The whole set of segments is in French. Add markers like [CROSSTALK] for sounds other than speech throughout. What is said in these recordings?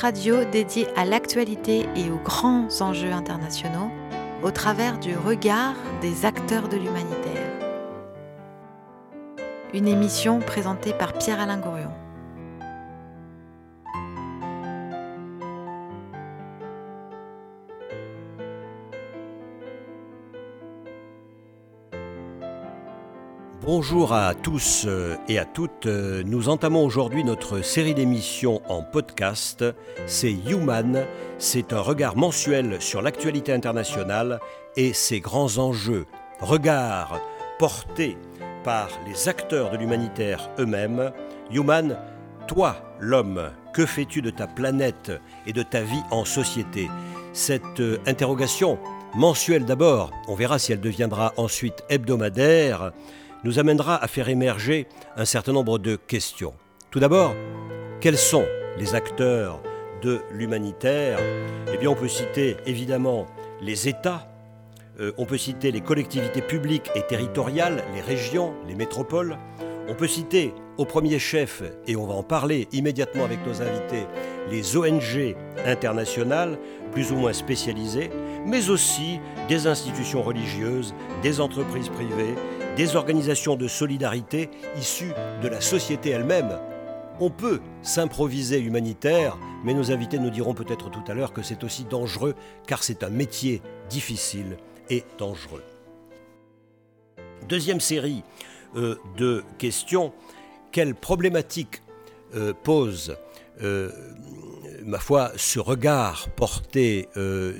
Radio dédié à l'actualité et aux grands enjeux internationaux au travers du regard des acteurs de l'humanitaire. Une émission présentée par Pierre-Alain Gourion. Bonjour à tous euh, et à toutes. Euh, nous entamons aujourd'hui notre série d'émissions en podcast. C'est Human. C'est un regard mensuel sur l'actualité internationale et ses grands enjeux. Regard porté par les acteurs de l'humanitaire eux-mêmes. Human, toi, l'homme, que fais-tu de ta planète et de ta vie en société? Cette euh, interrogation mensuelle d'abord, on verra si elle deviendra ensuite hebdomadaire nous amènera à faire émerger un certain nombre de questions. Tout d'abord, quels sont les acteurs de l'humanitaire? Eh bien, on peut citer évidemment les États, euh, on peut citer les collectivités publiques et territoriales, les régions, les métropoles, on peut citer au premier chef, et on va en parler immédiatement avec nos invités, les ONG internationales, plus ou moins spécialisées, mais aussi des institutions religieuses, des entreprises privées, des organisations de solidarité issues de la société elle-même. On peut s'improviser humanitaire, mais nos invités nous diront peut-être tout à l'heure que c'est aussi dangereux, car c'est un métier difficile et dangereux. Deuxième série euh, de questions. Quelle problématique euh, pose, euh, ma foi, ce regard porté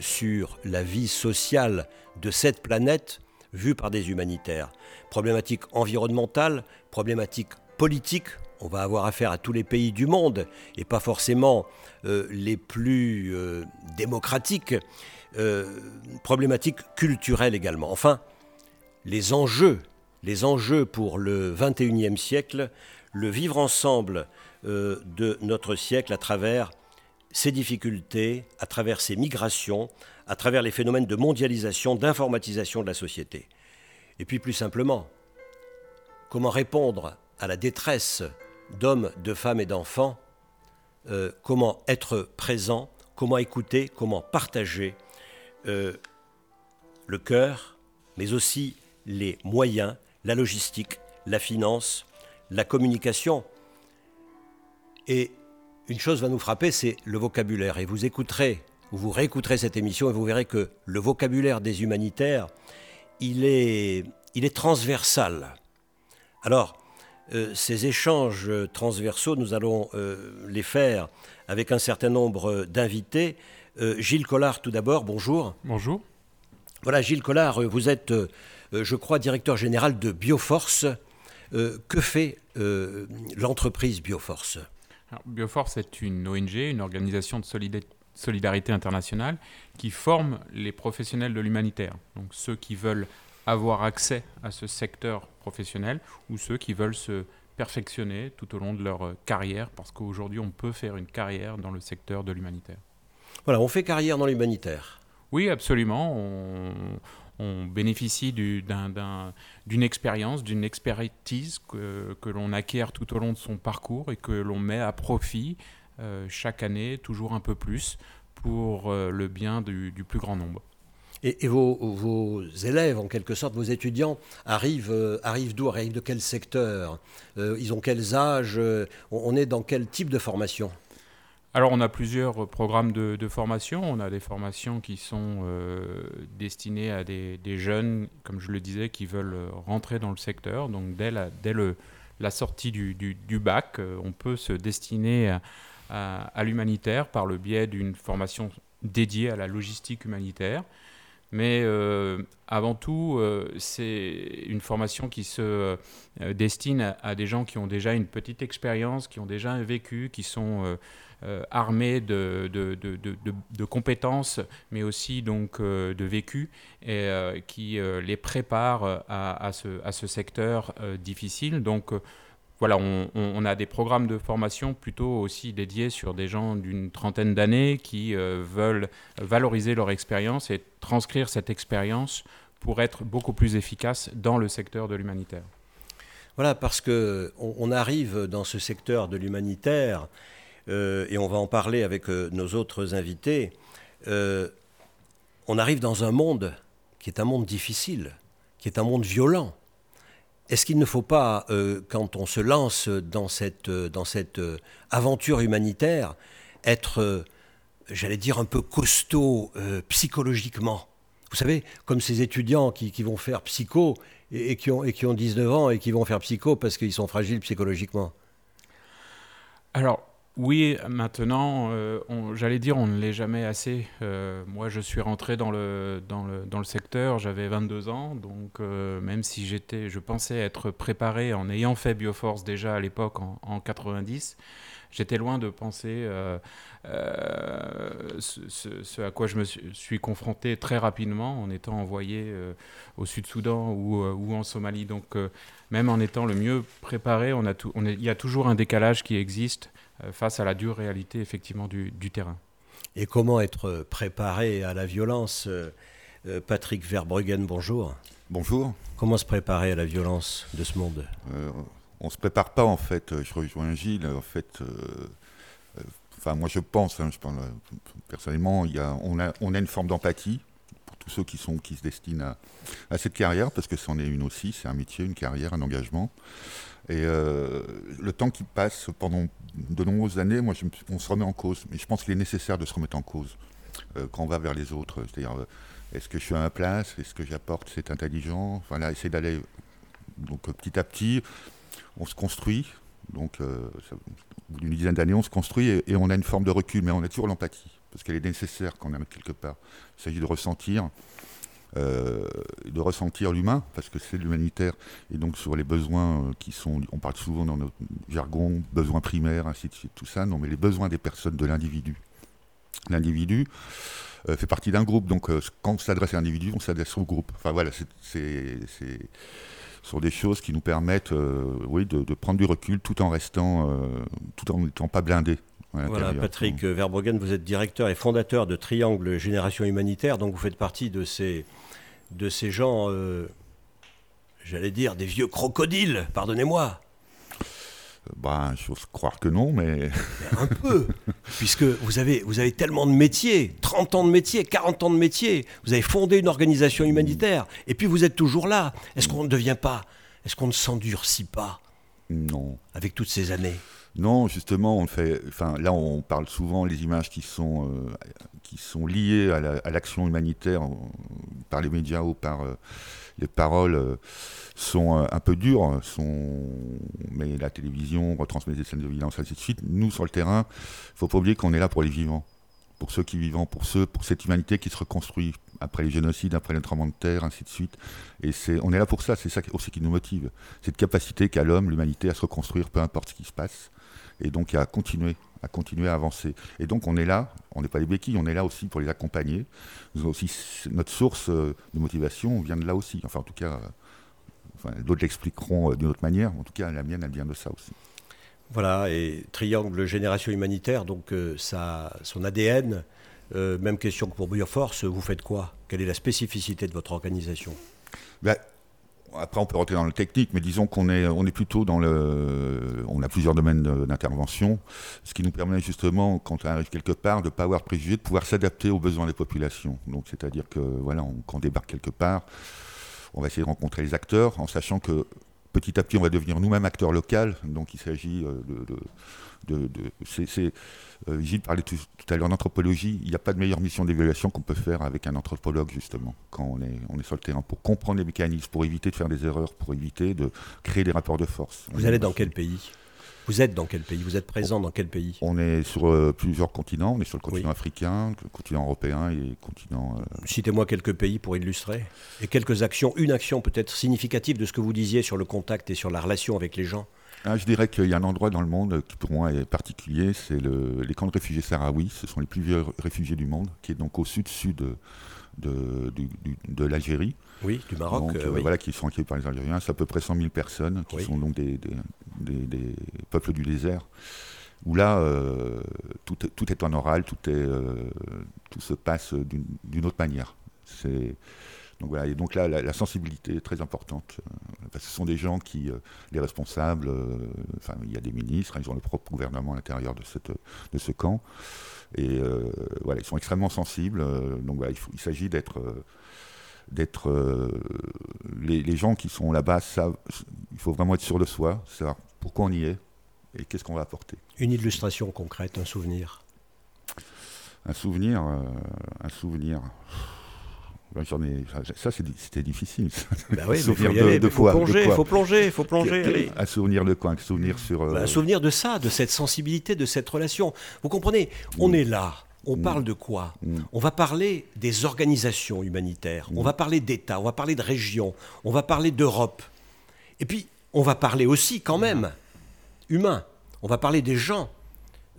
sur la vie sociale de cette planète vue par des humanitaires Problématique environnementale, problématique politique, on va avoir affaire à tous les pays du monde et pas forcément les plus démocratiques, problématique culturelle également. Enfin, les enjeux les enjeux pour le 21e siècle, le vivre ensemble euh, de notre siècle à travers ces difficultés, à travers ces migrations, à travers les phénomènes de mondialisation, d'informatisation de la société. Et puis plus simplement, comment répondre à la détresse d'hommes, de femmes et d'enfants, euh, comment être présent, comment écouter, comment partager euh, le cœur, mais aussi les moyens la logistique, la finance, la communication. Et une chose va nous frapper, c'est le vocabulaire. Et vous écouterez, ou vous réécouterez cette émission et vous verrez que le vocabulaire des humanitaires, il est, il est transversal. Alors, euh, ces échanges transversaux, nous allons euh, les faire avec un certain nombre d'invités. Euh, Gilles Collard, tout d'abord, bonjour. Bonjour. Voilà, Gilles Collard, vous êtes je crois, directeur général de Bioforce. Que fait l'entreprise Bioforce? Bioforce est une ONG, une organisation de solidarité internationale qui forme les professionnels de l'humanitaire. Donc ceux qui veulent avoir accès à ce secteur professionnel ou ceux qui veulent se perfectionner tout au long de leur carrière, parce qu'aujourd'hui on peut faire une carrière dans le secteur de l'humanitaire. Voilà, on fait carrière dans l'humanitaire. Oui, absolument. On, on bénéficie d'une expérience, d'une expertise que, l'on acquiert tout au long de son parcours et que l'on met à profit euh, chaque année toujours un peu plus pour euh, le bien du, plus grand nombre. Et, vos, élèves, en quelque sorte, vos étudiants, arrivent, euh, arrivent d'où Arrivent de quel secteur Ils ont quels âges On est dans quel type de formation? Alors on a plusieurs programmes de, formation. On a des formations qui sont euh, destinées à des, jeunes, comme je le disais, qui veulent rentrer dans le secteur. Donc dès la, dès le, la sortie du, bac, euh, on peut se destiner à, l'humanitaire par le biais d'une formation dédiée à la logistique humanitaire. Mais euh, avant tout, c'est une formation qui se destine à, à, des gens qui ont déjà une petite expérience, qui ont déjà un vécu, qui sont euh, armés de, compétences, mais aussi donc euh, de vécu, et euh, qui les prépare à, ce, à ce secteur difficile. Donc voilà, on, a des programmes de formation plutôt aussi dédiés sur des gens d'une trentaine d'années qui veulent valoriser leur expérience et transcrire cette expérience pour être beaucoup plus efficace dans le secteur de l'humanitaire. Voilà, parce que on, arrive dans ce secteur de l'humanitaire, euh, et on va en parler avec euh, nos autres invités. Euh, on arrive dans un monde qui est un monde difficile, qui est un monde violent. Est-ce qu'il ne faut pas, quand on se lance dans cette, dans cette aventure humanitaire, être, j'allais dire, un peu costaud psychologiquement? Vous savez, comme ces étudiants qui, qui vont faire psycho et, qui ont, et qui ont 19 ans et qui vont faire psycho parce qu'ils sont fragiles psychologiquement? Alors, oui, maintenant, euh, j'allais dire, on ne l'est jamais assez. Euh, moi, je suis rentré dans le, dans le, dans le secteur, j'avais 22 ans, donc euh, même si j'étais, je pensais être préparé en ayant fait Bioforce déjà à l'époque en, en 90, j'étais loin de penser ce, à quoi je me suis, confronté très rapidement en étant envoyé au Sud-Soudan ou, en Somalie. Donc même en étant le mieux préparé, il y a toujours un décalage qui existe face à la dure réalité effectivement du, du, terrain. Et comment être préparé à la violence Patrick Verbruggen, bonjour. Bonjour. Comment se préparer à la violence de ce monde? On se prépare pas en fait. Je rejoins Gilles. En fait, euh, euh, enfin moi je pense, hein, je personnellement, il y a, on a, on a une forme d'empathie ceux qui sont qui se destinent à, cette carrière parce que c'en est une aussi. C'est un métier, une carrière, un engagement. Et euh, le temps qui passe pendant de nombreuses années, moi, on se remet en cause. Mais je pense qu'il est nécessaire de se remettre en cause quand on va vers les autres. C'est-à-dire, est-ce que je suis à ma place? Est-ce que j'apporte C'est intelligent Voilà, essayer d'aller donc petit à petit on se construit. Donc, euh, une dizaine d'années, on se construit et, on a une forme de recul, mais on a toujours l'empathie, parce qu'elle est nécessaire quand on quelque part. Il s'agit de ressentir, euh, de ressentir l'humain, parce que c'est l'humanitaire, et donc sur les besoins euh, qui sont, on parle souvent dans notre jargon, besoins primaires, ainsi de suite, tout ça, non, mais les besoins des personnes, de l'individu. L'individu fait partie d'un groupe, donc quand on s'adresse à l'individu, on s'adresse au groupe. Enfin voilà, c'est sur des choses qui nous permettent euh, oui, de, prendre du recul tout en restant, euh, tout en n'étant pas blindé. Voilà, Patrick Verbruggen, vous êtes directeur et fondateur de Triangle Génération Humanitaire, donc vous faites partie de ces, de ces gens, euh, j'allais dire, des vieux crocodiles, pardonnez-moi. Ben, j'ose croire que non, mais... un peu, [LAUGHS] puisque vous avez, vous avez tellement de métiers, 30 ans de métier, 40 ans de métier, vous avez fondé une organisation humanitaire, et puis vous êtes toujours là. Est-ce qu'on ne devient pas, est-ce qu'on ne s'endurcit pas Non. Avec toutes ces années? Non, justement, on fait. Enfin, là, on parle souvent des images qui sont euh, qui sont liées à l'action humanitaire par les médias ou par euh, les paroles euh, sont un peu dures, mais la télévision retransmet des scènes de violence, ainsi de suite. Nous, sur le terrain, il ne faut pas oublier qu'on est là pour les vivants, pour ceux qui vivent, pour ceux, pour cette humanité qui se reconstruit après les génocides, après les tremblements de terre, ainsi de suite. Et c'est, on est là pour ça, c'est ça aussi qui nous motive. Cette capacité qu'a l'homme, l'humanité, à se reconstruire, peu importe ce qui se passe, et donc à continuer à continuer à avancer. Et donc on est là, on n'est pas les béquilles, on est là aussi pour les accompagner. Nous aussi, notre source euh, de motivation vient de là aussi. Enfin, en tout cas, enfin, d'autres l'expliqueront euh, d'une autre manière. En tout cas, la mienne, elle vient de ça aussi. Voilà, et Triangle Génération Humanitaire, donc euh, ça, son ADN, même question que pour Bioforce, vous faites quoi? Quelle est la spécificité de votre organisation? Ben, après, on peut rentrer dans le technique, mais disons qu'on est, on est plutôt dans le. On a plusieurs domaines d'intervention, ce qui nous permet justement, quand on arrive quelque part, de ne pas avoir préjugé, de pouvoir s'adapter aux besoins des populations. Donc, c'est-à-dire que, voilà, quand on débarque quelque part, on va essayer de rencontrer les acteurs, en sachant que petit à petit, on va devenir nous-mêmes acteurs locaux. Donc, il s'agit euh, de de, c'est, euh, Gilles parlait tout, à l'heure d'anthropologie. Il n'y a pas de meilleure mission d'évaluation qu'on peut faire avec un anthropologue, justement, quand on est, on est sur le terrain, pour comprendre les mécanismes, pour éviter de faire des erreurs, pour éviter de créer des rapports de force. Vous allez dans quel pays? Vous êtes dans quel pays? Vous êtes présent dans quel pays? On est sur euh, plusieurs continents. On est sur le continent africain, le continent européen et le continent. Euh, Citez-moi quelques pays pour illustrer. Et quelques actions, une action peut-être significative de ce que vous disiez sur le contact et sur la relation avec les gens. Ah, je dirais qu'il y a un endroit dans le monde qui pour moi est particulier, c'est le, les camps de réfugiés sahraouis. Ce sont les plus vieux réfugiés du monde, qui est donc au sud-sud de, de, l'Algérie. Oui, du Maroc. Euh, oui. Voilà, qui sont accueillis par les Algériens. C'est à peu près 100 000 personnes, qui sont donc des, des, peuples du désert. Où là, euh, tout, tout, est en oral, tout, est, euh, tout se passe d'une autre manière. C'est Donc voilà, et donc là, la, sensibilité est très importante. parce que ce sont des gens qui, les responsables, enfin, il y a des ministres, ils ont le propre gouvernement à l'intérieur de, cette, de ce camp. Et voilà, ils sont extrêmement sensibles. donc voilà, il, il s'agit d'être d'être les, les, gens qui sont là-bas savent il faut vraiment être sûr de soi savoir pourquoi on y est et qu'est-ce qu'on va apporter une illustration concrète un souvenir? Un souvenir, euh, un souvenir. Ça, c'était difficile. [LAUGHS] Bah oui, il faut, de, de faut, plonger, il faut plonger, faut plonger. Un souvenir de quoi? Un souvenir sur. Euh, bah, un souvenir de ça, de cette sensibilité, de cette relation. Vous comprenez? On mm. est là. On mm. parle de quoi? Mm. On va parler des organisations humanitaires. On va parler d'États. On va parler de régions. On va parler d'Europe. Et puis, on va parler aussi, quand même, humain. On va parler des gens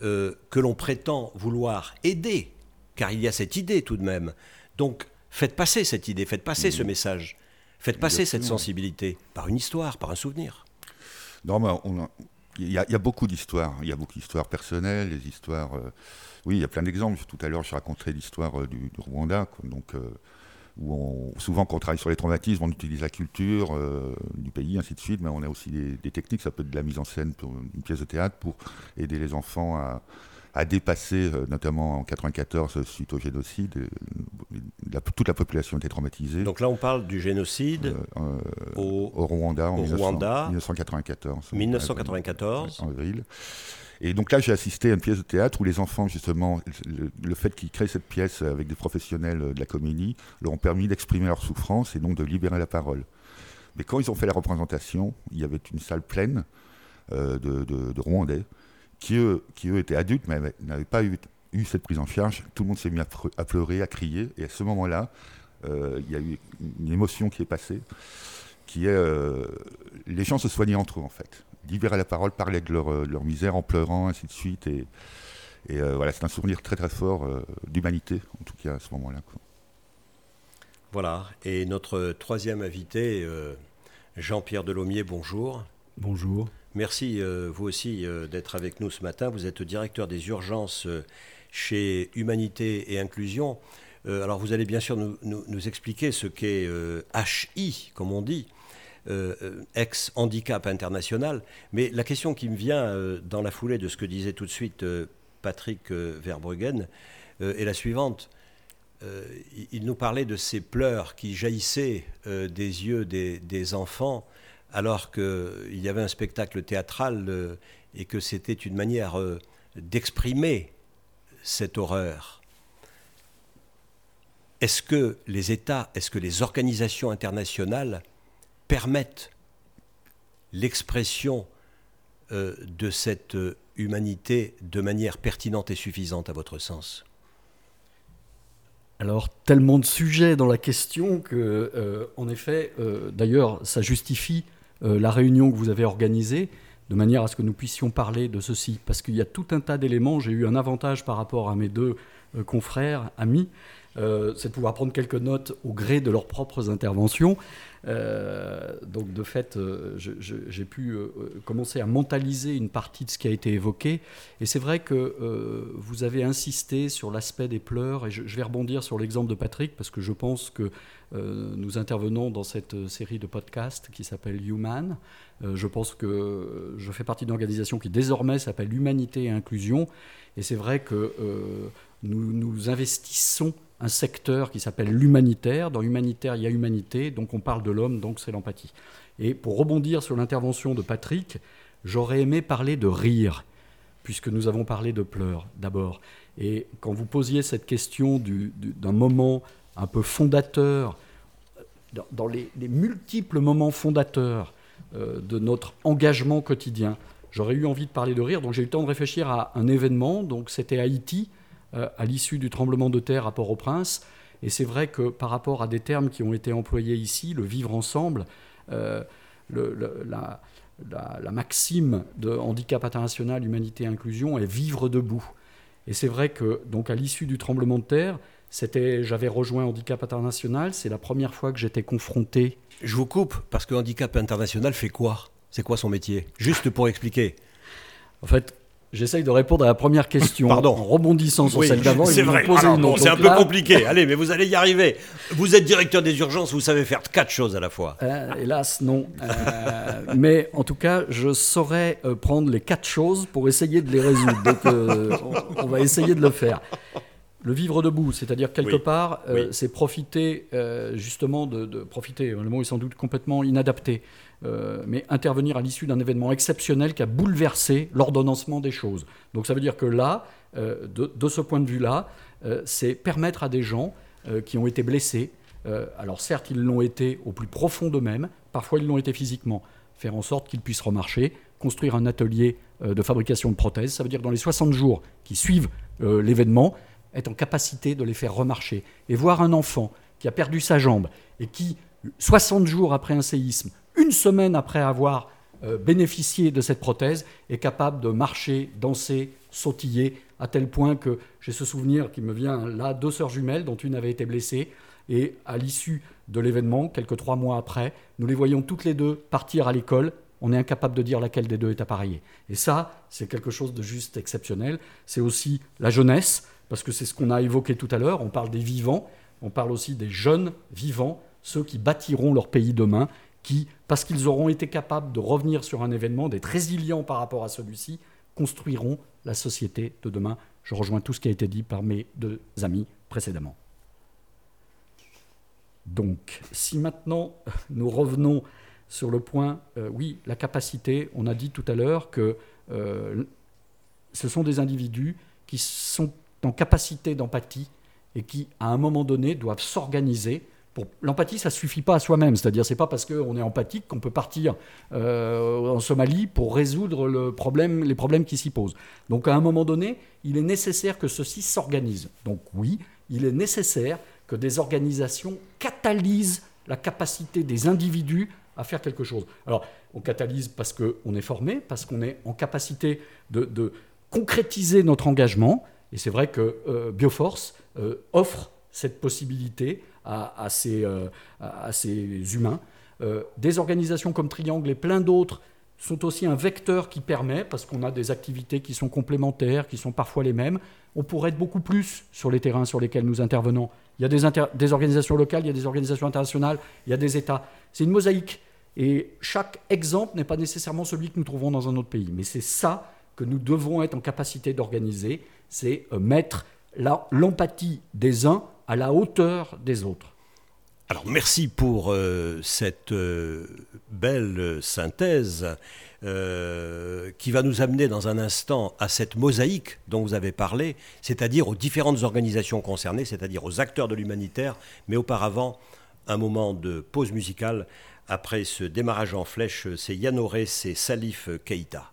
euh, que l'on prétend vouloir aider, car il y a cette idée tout de même. Donc faites passer cette idée, faites passer ce message, faites passer cette sensibilité par une histoire, par un souvenir. Non, mais il y, a beaucoup d'histoires. Il y a beaucoup d'histoires personnelles, des histoires. Euh, oui, il y a plein d'exemples. Tout à l'heure, je racontais l'histoire euh, du, Rwanda. donc, où souvent quand on travaille sur les traumatismes, on utilise la culture euh, du pays, ainsi de suite, mais on a aussi des, techniques, ça peut être de la mise en scène pour une pièce de théâtre pour aider les enfants à, dépasser, euh, notamment en 94 suite au génocide, euh, toute la population était traumatisée. Donc là on parle du génocide au, Rwanda en 1994. 1994. En avril. Et donc là, j'ai assisté à une pièce de théâtre où les enfants, justement, le, fait qu'ils créent cette pièce avec des professionnels de la comédie, leur ont permis d'exprimer leur souffrance et donc de libérer la parole. Mais quand ils ont fait la représentation, il y avait une salle pleine euh, de, Rwandais qui eux, qui, eux, étaient adultes, mais n'avaient pas eu, eu, cette prise en charge. Tout le monde s'est mis à, pleurer, à crier. Et à ce moment-là, euh, il y a eu une émotion qui est passée, qui est... Euh, les gens se soignaient entre eux, en fait libérer la parole, parler de leur, euh, leur, misère en pleurant, ainsi de suite. Et, euh, voilà, c'est un souvenir très très fort d'humanité, en tout cas à ce moment-là. Voilà, et notre troisième invité, Jean-Pierre Delaumier, bonjour. Bonjour. Merci, vous aussi, d'être avec nous ce matin. Vous êtes directeur des urgences chez Humanité et Inclusion. alors, vous allez bien sûr nous, expliquer ce qu'est HI, comme on dit. Euh, euh, ex-handicap international. Mais la question qui me vient euh, dans la foulée de ce que disait tout de suite Patrick Verbruggen est la suivante. il nous parlait de ces pleurs qui jaillissaient des yeux des, enfants alors qu'il y avait un spectacle théâtral et que c'était une manière d'exprimer cette horreur. Est-ce que les États, est-ce que les organisations internationales permettent l'expression euh, de cette euh, humanité de manière pertinente et suffisante à votre sens? Alors, tellement de sujets dans la question que, euh, en effet, d'ailleurs, ça justifie la réunion que vous avez organisée, de manière à ce que nous puissions parler de ceci. Parce qu'il y a tout un tas d'éléments. J'ai eu un avantage par rapport à mes deux confrères, amis, c'est de pouvoir prendre quelques notes au gré de leurs propres interventions. Euh, donc de fait, euh, j'ai pu euh, commencer à mentaliser une partie de ce qui a été évoqué. Et c'est vrai que vous avez insisté sur l'aspect des pleurs, et je, vais rebondir sur l'exemple de Patrick, parce que je pense que nous intervenons dans cette série de podcasts qui s'appelle Human. je pense que je fais partie d'une organisation qui désormais s'appelle Humanité et Inclusion. Et c'est vrai que nous, nous investissons un secteur qui s'appelle l'humanitaire. Dans l'humanitaire, il y a humanité, donc on parle de l'homme, donc c'est l'empathie. Et pour rebondir sur l'intervention de Patrick, j'aurais aimé parler de rire, puisque nous avons parlé de pleurs d'abord. Et quand vous posiez cette question d'un moment un peu fondateur, dans, les, multiples moments fondateurs euh, de notre engagement quotidien, j'aurais eu envie de parler de rire. Donc j'ai eu le temps de réfléchir à un événement. Donc c'était Haïti à l'issue du tremblement de terre à Port-au-Prince. Et c'est vrai que par rapport à des termes qui ont été employés ici, le vivre ensemble, euh, la, maxime de handicap international, humanité inclusion est vivre debout. Et c'est vrai que donc à l'issue du tremblement de terre, c'était, j'avais rejoint Handicap International, c'est la première fois que j'étais confronté. Je vous coupe parce que Handicap International fait quoi? C'est quoi son métier? Juste pour expliquer. En fait, J'essaye de répondre à la première question Pardon. en rebondissant sur Oui, celle d'avant. c'est vrai. bon, c'est un peu là, compliqué. Allez, mais vous allez y arriver. Vous êtes directeur des urgences, vous savez faire quatre choses à la fois. euh, hélas, non. Euh, mais en tout cas, je saurais euh, prendre les quatre choses pour essayer de les résoudre. Donc, euh, on, on va essayer de le faire. Le vivre debout, c'est-à-dire quelque Oui. part, euh, Oui. c'est profiter euh, justement de, de profiter. Le mot est sans doute complètement inadapté, euh, mais intervenir à l'issue d'un événement exceptionnel qui a bouleversé l'ordonnancement des choses. Donc ça veut dire que là, de, de ce point de vue-là, c'est permettre à des gens qui ont été blessés. alors certes, ils l'ont été au plus profond d'eux-mêmes. Parfois, ils l'ont été physiquement. Faire en sorte qu'ils puissent remarcher, construire un atelier de fabrication de prothèses. Ça veut dire dans les 60 jours qui suivent l'événement, être en capacité de les faire remarcher. Et voir un enfant qui a perdu sa jambe et qui, 60 jours après un séisme, une semaine après avoir euh, bénéficié de cette prothèse, est capable de marcher, danser, sautiller, à tel point que j'ai ce souvenir qui me vient là, deux sœurs jumelles dont une avait été blessée, et à l'issue de l'événement, quelques trois mois après, nous les voyons toutes les deux partir à l'école. On est incapable de dire laquelle des deux est appareillée. Et ça, c'est quelque chose de juste exceptionnel. C'est aussi la jeunesse, parce que c'est ce qu'on a évoqué tout à l'heure. On parle des vivants, on parle aussi des jeunes vivants, ceux qui bâtiront leur pays demain, qui, parce qu'ils auront été capables de revenir sur un événement, d'être résilients par rapport à celui-ci, construiront la société de demain. Je rejoins tout ce qui a été dit par mes deux amis précédemment. Donc, si maintenant [LAUGHS] nous revenons sur le point, euh, oui, la capacité, on a dit tout à l'heure que euh, ce sont des individus qui sont en capacité d'empathie et qui, à un moment donné, doivent s'organiser. Pour... L'empathie, ça ne suffit pas à soi-même, c'est-à-dire c'est pas parce qu'on est empathique qu'on peut partir euh, en Somalie pour résoudre les problèmes qui s'y posent. Donc à un moment donné, il est nécessaire que ceci s'organise. Donc oui, il est nécessaire que des organisations catalysent la capacité des individus à faire quelque chose. Alors, on catalyse parce qu'on est formé, parce qu'on est en capacité de concrétiser notre engagement. Et c'est vrai que euh, Bioforce euh, offre cette possibilité à, ces, euh, à, ces, humains. Des organisations comme Triangle et plein d'autres sont aussi un vecteur qui permet, parce qu'on a des activités qui sont complémentaires, qui sont parfois les mêmes, on pourrait être beaucoup plus sur les terrains sur lesquels nous intervenons. Il y a des organisations locales, il y a des organisations internationales, il y a des États. C'est une mosaïque. Et chaque exemple n'est pas nécessairement celui que nous trouvons dans un autre pays. Mais c'est ça que nous devons être en capacité d'organiser, c'est euh, mettre l'empathie des uns à la hauteur des autres. Alors merci pour euh, cette euh, belle synthèse qui va nous amener dans un instant à cette mosaïque dont vous avez parlé, c'est-à-dire aux différentes organisations concernées, c'est-à-dire aux acteurs de l'humanitaire, mais auparavant un moment de pause musicale. Après ce démarrage en flèche, c'est Yanoré, c'est Salif Keïta.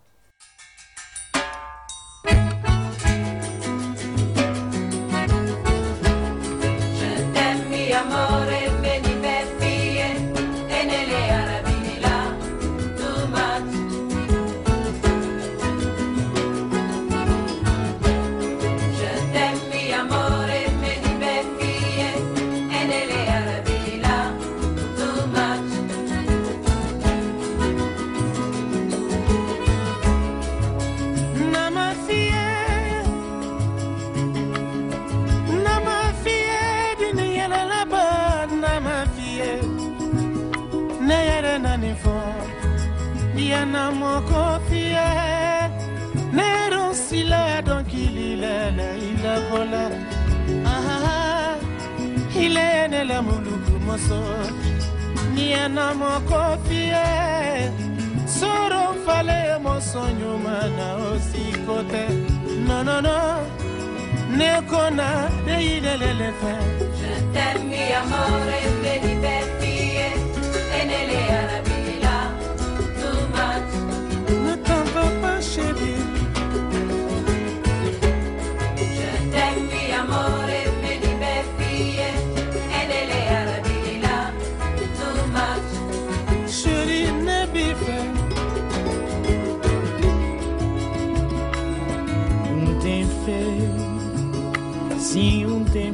elia na moko fie. Nero nsila donkililele ilakola aha ah, ah. ilenela muluku moso. Nia na moko fie. Soro mfale moso nyuma na osiko te nonono nekona deyilelele fe. Je t'aime, mi amore, benibeti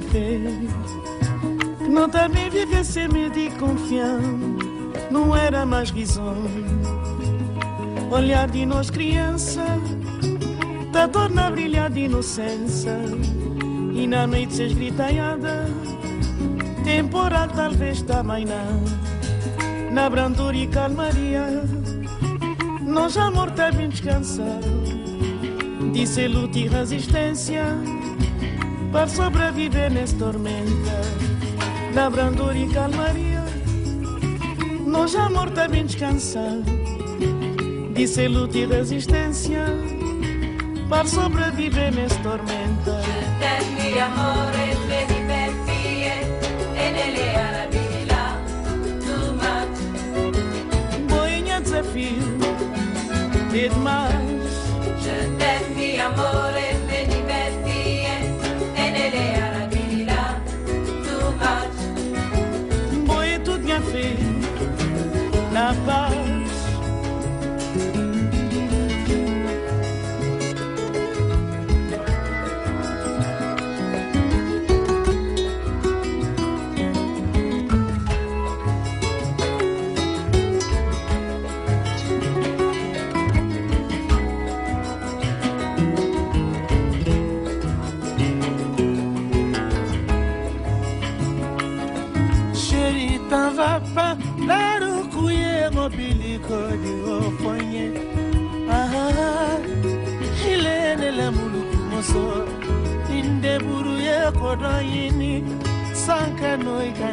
feio não também viver sem medo e confiança não era mais risonho olhar de nós criança Da torna a de inocência. E na noite se esgritanhada Temporal talvez também não Na brandura e calmaria Nós amor bem descansado Disse luta e resistência Para sobreviver nessa tormenta Na brandura e calmaria Nós amor tá bem descansado Disse luta e resistência Para sobreviver nessa tormenta Tempi amore vedi per fie e nelle Arabi là too much Boinha desafio De demais Je t'aime amore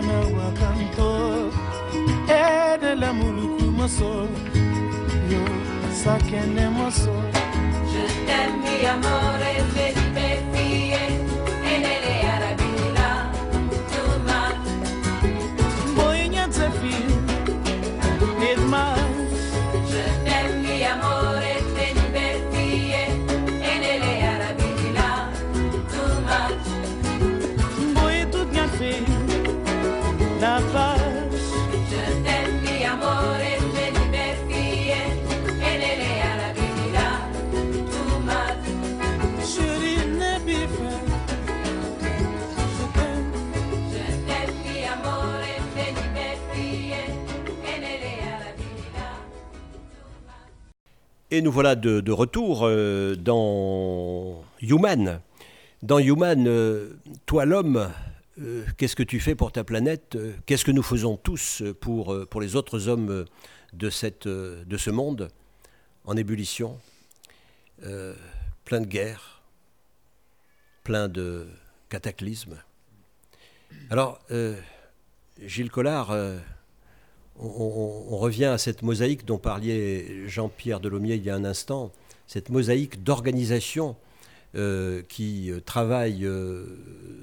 ikana wakanto Ede le muluku moso Yo sakene moso Je t'aime amore vedi Et nous voilà de, retour euh, dans Human. Dans Human, euh, toi l'homme, euh, qu'est-ce que tu fais pour ta planète Qu'est-ce que nous faisons tous pour, pour les autres hommes de, cette, de ce monde en ébullition Plein de guerres, plein de cataclysmes. Alors, Gilles Collard, on, revient à cette mosaïque dont parlait Jean-Pierre Delomier il y a un instant, cette mosaïque d'organisation euh, qui euh, travaille euh,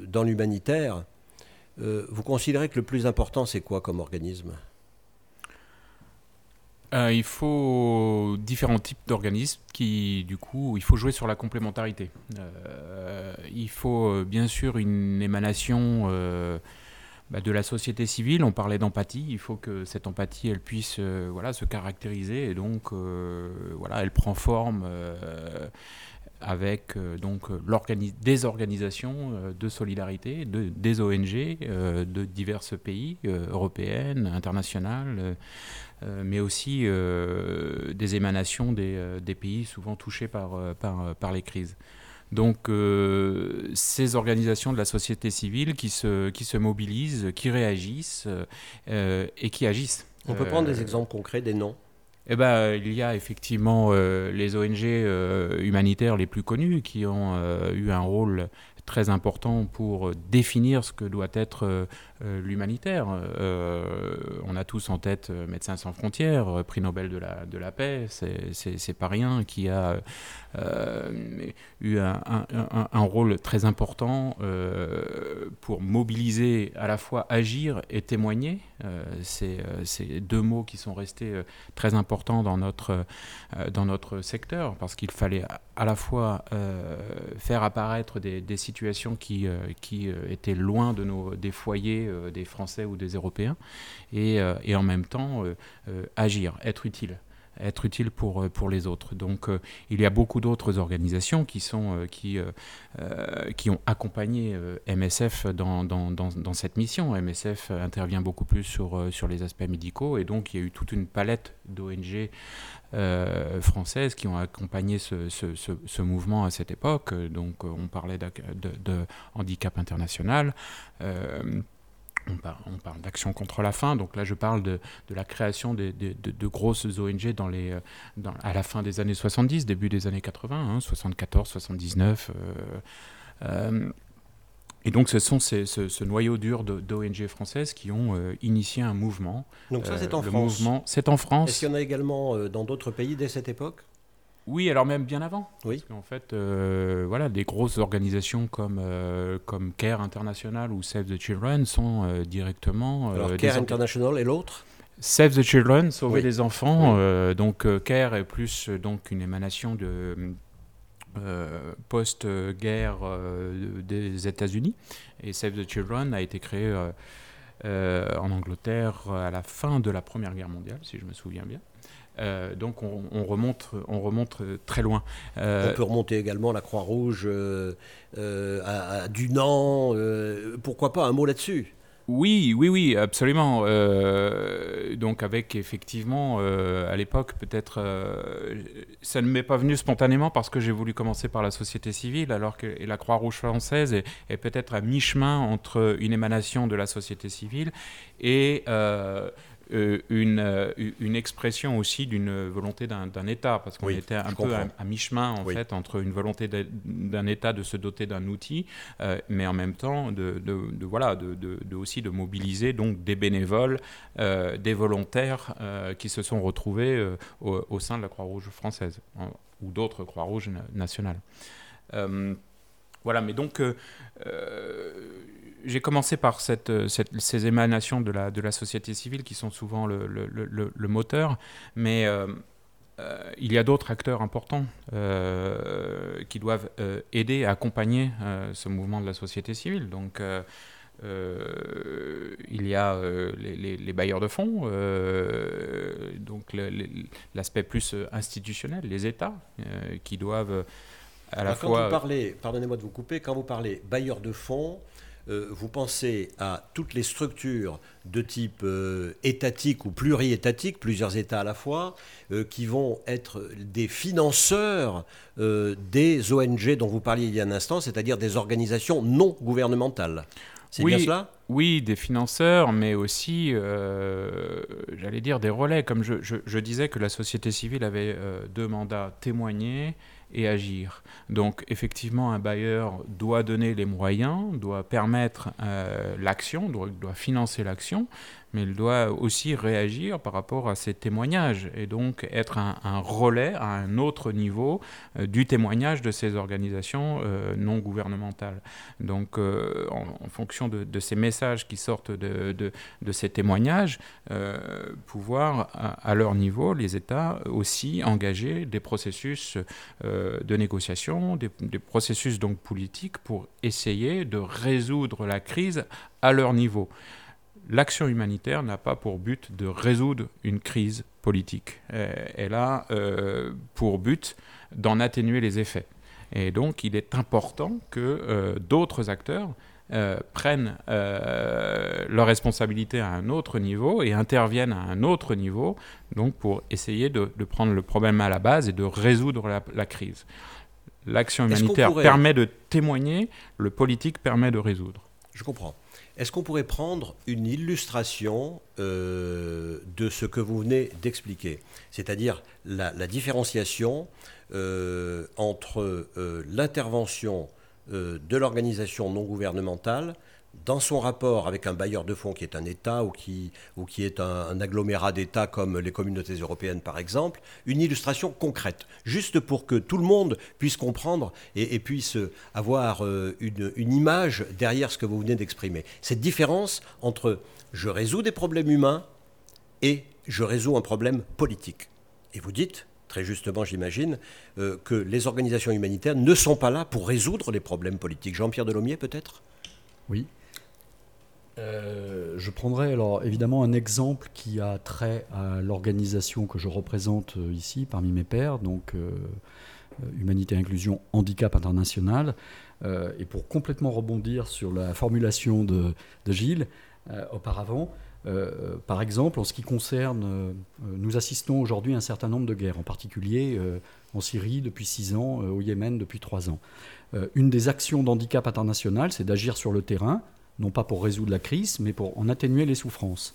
dans l'humanitaire. Vous considérez que le plus important, c'est quoi comme organisme? Il faut différents types d'organismes qui, du coup, il faut jouer sur la complémentarité. Il faut bien sûr une émanation bah, de la société civile. On parlait d'empathie. Il faut que cette empathie, elle puisse, euh, voilà, se caractériser et donc, euh, voilà, elle prend forme. euh, avec donc des organisations de solidarité, de, des ONG de divers pays, européennes, internationales, mais aussi des émanations des, pays souvent touchés par, par les crises. Donc euh, ces organisations de la société civile qui se, qui se mobilisent, qui réagissent euh, et qui agissent. On peut Euh, prendre des exemples concrets, des noms? eh ben, il y a effectivement euh, les ONG euh, humanitaires les plus connues qui ont euh, eu un rôle très important pour euh, définir ce que doit être euh, euh, l'humanitaire. Euh, on a tous en tête euh, Médecins sans frontières, euh, prix Nobel de la, de la paix, c'est- pas rien, qui a euh, eu un, un- un- rôle très important euh, pour mobiliser, à la fois agir et témoigner. Euh, c'est euh, c'est deux mots qui sont restés euh, très importants dans notre, euh, dans notre secteur, parce qu'il fallait à, la fois euh, faire apparaître des, des situations qui, euh, qui euh, étaient loin de nos, des foyers euh, des Français ou des Européens, et, euh, et en même temps euh, euh, agir, être utile. Être utile pour, pour les autres. Donc il y a beaucoup d'autres organisations qui, sont, qui, qui ont accompagné MSF dans, dans, dans, cette mission. MSF intervient beaucoup plus sur, sur les aspects médicaux et donc il y a eu toute une palette d'ONG euh, françaises qui ont accompagné ce, ce, ce, mouvement à cette époque. Donc on parlait de, de, handicap international. Euh, on, parle d'action contre la faim, donc là je parle de, de la création de, de, grosses ONG dans les, dans, à la fin des années 70, début des années 80, hein, 74, 79. Euh, et donc, ce sont ces, ce, noyau dur d'ONG françaises qui ont euh, initié un mouvement. Donc ça, c'est en, France. C'est en France. Est-ce qu'il y en a également euh, dans d'autres pays dès cette époque? Oui, alors même bien avant. Oui. Parce qu'en fait, euh, voilà, des grosses organisations comme, comme CARE International ou Save the Children sont directement. Alors, CARE International et l'autre Save the Children, sauver les enfants. donc CARE est plus donc une émanation de euh, post-guerre euh, des États-Unis. Et Save the Children a été créé euh, en Angleterre à la fin de la Première Guerre mondiale, si je me souviens bien. Donc on, remonte, on remonte très loin. on peut remonter également la Croix-Rouge à, à, Dunan. pourquoi pas un mot là-dessus? Oui, oui, oui, absolument. Euh, donc avec effectivement, euh, à l'époque, peut-être, euh, ça ne m'est pas venu spontanément parce que j'ai voulu commencer par la société civile, alors que la Croix-Rouge française est, est peut-être à mi-chemin entre une émanation de la société civile et euh, une, euh, une, expression aussi d'une volonté d'un État, parce qu'on était un peu à, mi-chemin en fait entre une volonté d'un État de se doter d'un outil, euh, mais en même temps de, de, voilà, de, de, aussi de mobiliser donc des bénévoles, des volontaires qui se sont retrouvés au, au, sein de la Croix-Rouge française ou d'autres Croix-Rouges nationales. voilà, mais donc j'ai commencé par euh, cette, ces émanations de la, de la société civile qui sont souvent le, le, le, moteur, mais euh, euh, il y a d'autres acteurs importants qui doivent aider, accompagner ce mouvement de la société civile. Donc, il y a les, les, bailleurs de fonds, donc l'aspect plus institutionnel, les États qui doivent à la quand fois. Vous parlez, pardonnez-moi de vous couper, quand vous parlez bailleurs de fonds, euh, vous pensez à toutes les structures de type euh, étatique ou pluriétatique, plusieurs États à la fois, euh, qui vont être des financeurs des ONG dont vous parliez il y a un instant, c'est-à-dire des organisations non gouvernementales. C'est bien cela? Oui, des financeurs, mais aussi, j'allais dire, des relais. Comme je, je, disais que la société civile avait deux mandats, témoigner et agir. Donc effectivement, un bailleur doit donner les moyens, doit permettre euh, l'action, doit, doit, financer l'action, mais il doit aussi réagir par rapport à ces témoignages et donc être un, relais à un autre niveau euh, du témoignage de ces organisations euh, non gouvernementales. Donc euh, en, fonction de, ces messages qui sortent de, de, ces témoignages, pouvoir à, leur niveau, les États aussi engager des processus de négociation, des, des processus donc politiques pour essayer de résoudre la crise à leur niveau l'action humanitaire n'a pas pour but de résoudre une crise politique. Euh, elle a euh, pour but d'en atténuer les effets. Et donc, il est important que euh, d'autres acteurs prennent leurs responsabilités à un autre niveau et interviennent à un autre niveau, donc pour essayer de, prendre le problème à la base et de résoudre la, la crise. L'action humanitaire permet de témoigner, le politique permet de résoudre. Je comprends. Est-ce qu'on pourrait prendre une illustration euh, de ce que vous venez d'expliquer? C'est-à-dire la, différenciation euh, entre euh, l'intervention de l'organisation non gouvernementale dans son rapport avec un bailleur de fonds qui est un État ou qui, ou qui est un, agglomérat d'États comme les communautés européennes par exemple, une illustration concrète, juste pour que tout le monde puisse comprendre et, puisse avoir euh, une, image derrière ce que vous venez d'exprimer. Cette différence entre je résous des problèmes humains et je résous un problème politique. Et vous dites, très justement j'imagine, euh, que les organisations humanitaires ne sont pas là pour résoudre les problèmes politiques. Jean-Pierre Delomier peut-être? Oui. Euh, je prendrai alors évidemment un exemple qui a trait à l'organisation que je représente euh, ici parmi mes pairs, donc euh, Humanité Inclusion Handicap International. Et pour complètement rebondir sur la formulation de, de Gilles auparavant, par exemple, en ce qui concerne, nous assistons aujourd'hui à un certain nombre de guerres, en particulier en Syrie depuis six ans, au Yémen depuis trois ans. Une des actions d'handicap international, c'est d'agir sur le terrain, non pas pour résoudre la crise, mais pour en atténuer les souffrances.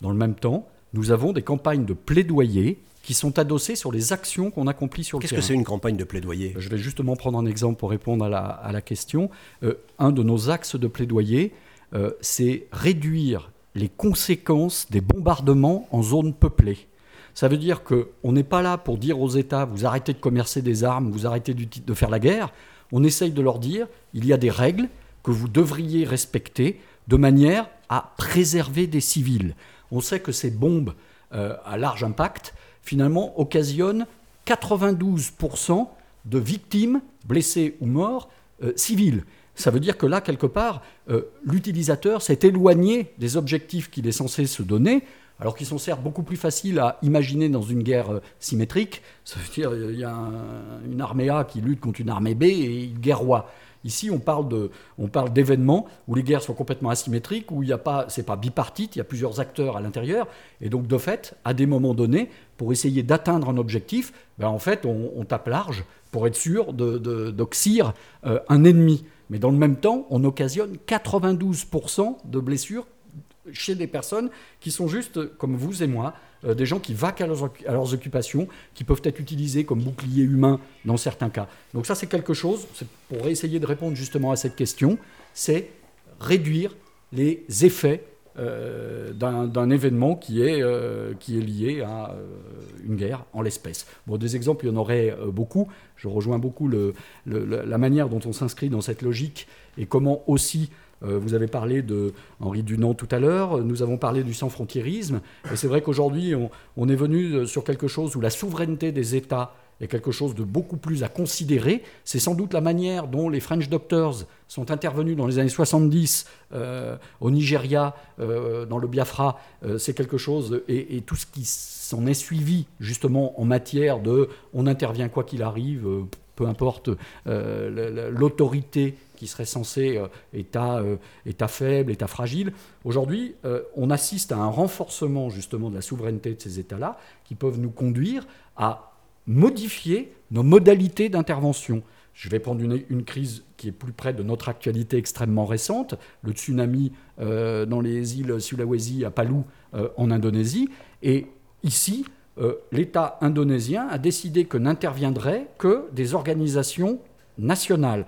Dans le même temps, nous avons des campagnes de plaidoyer qui sont adossées sur les actions qu'on accomplit sur le Qu'est-ce terrain. que c'est une campagne de plaidoyer? Je vais justement prendre un exemple pour répondre à la, à la question. Euh, un de nos axes de plaidoyer, euh, c'est réduire les conséquences des bombardements en zone peuplée. Ça veut dire qu'on n'est pas là pour dire aux États, vous arrêtez de commercer des armes, vous arrêtez de faire la guerre. On essaye de leur dire, il y a des règles que vous devriez respecter de manière à préserver des civils. On sait que ces bombes euh, à large impact, finalement, occasionnent 92% de victimes, blessées ou morts, euh, civiles. Ça veut dire que là, quelque part, euh, l'utilisateur s'est éloigné des objectifs qu'il est censé se donner, alors qu'ils sont certes beaucoup plus faciles à imaginer dans une guerre symétrique. Ça veut dire il y a un- une armée A qui lutte contre une armée B et ils guerroient. Ici, on parle de, on parle d'événements où les guerres sont complètement asymétriques, où il n'y a pas, c'est pas bipartite, il y a plusieurs acteurs à l'intérieur, et donc de fait, à des moments donnés, pour essayer d'atteindre un objectif, ben, en fait, on, tape large pour être sûr de, de- d'oxyre euh, un ennemi. Mais dans le même temps, on occasionne 92% de blessures chez des personnes qui sont juste, comme vous et moi, euh, des gens qui vaquent à leurs, occupations, qui peuvent être utilisés comme boucliers humains dans certains cas. Donc ça, c'est quelque chose, pour essayer de répondre justement à cette question, c'est réduire les effets euh, d'un événement qui est, euh, qui est lié à une guerre en l'espèce. Bon, des exemples, il y en aurait beaucoup. Je rejoins beaucoup la manière dont on s'inscrit dans cette logique et comment aussi vous avez parlé de Henri Dunant tout à l'heure, nous avons parlé du sans-frontiérisme, et c'est vrai qu'aujourd'hui, on, est venu euh, sur quelque chose où la souveraineté des États est quelque chose de beaucoup plus à considérer. C'est sans doute la manière dont les French Doctors sont intervenus dans les années 70 euh, au Nigeria, euh, dans le Biafra. euh, c'est quelque chose, et, tout ce qui s'en est suivi justement en matière de on intervient quoi qu'il arrive, euh, peu importe euh, la- la- l'autorité qui serait censée euh, état, euh, état faible, état fragile. Aujourd'hui, euh, on assiste à un renforcement justement de la souveraineté de ces États-là qui peuvent nous conduire à modifier nos modalités d'intervention. Je vais prendre une, crise qui est plus près de notre actualité extrêmement récente, le tsunami dans les îles Sulawesi à Palu euh, en Indonésie. Et ici, l'État indonésien a décidé que n'interviendraient que des organisations nationales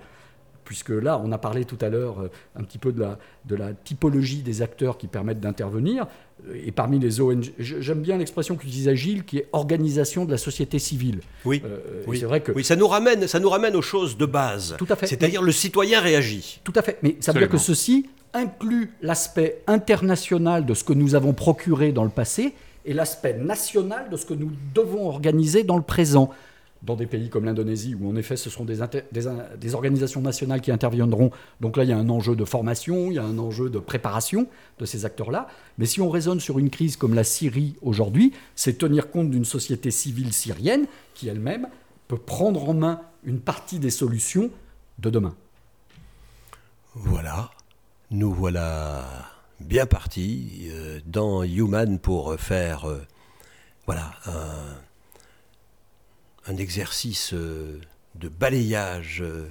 puisque là, on a parlé tout à l'heure euh, un petit peu de la, de la typologie des acteurs qui permettent d'intervenir. Euh, Et parmi les ONG, j'aime bien l'expression qu'utilisait Gilles, qui est organisation de la société civile. Oui. Euh, Oui. C'est vrai que Oui, ça nous ramène, ça nous ramène aux choses de base. Tout à fait. C'est-à-dire le citoyen réagit. Tout à fait. Mais ça veut dire que ceci inclut l'aspect international de ce que nous avons procuré dans le passé et l'aspect national de ce que nous devons organiser dans le présent. Dans des pays comme l'Indonésie, où en effet ce sont des, organisations nationales qui interviendront, donc là il y a un enjeu de formation, il y a un enjeu de préparation de ces acteurs-là. Mais si on raisonne sur une crise comme la Syrie aujourd'hui, c'est tenir compte d'une société civile syrienne qui elle-même peut prendre en main une partie des solutions de demain. Voilà, nous voilà bien partis euh, dans Human pour faire euh, voilà un exercice euh, de balayage euh,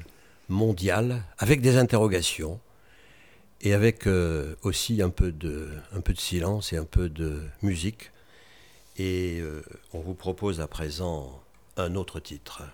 mondial avec des interrogations et avec euh, aussi un peu, de, silence et un peu de musique. Et on vous propose à présent un autre titre.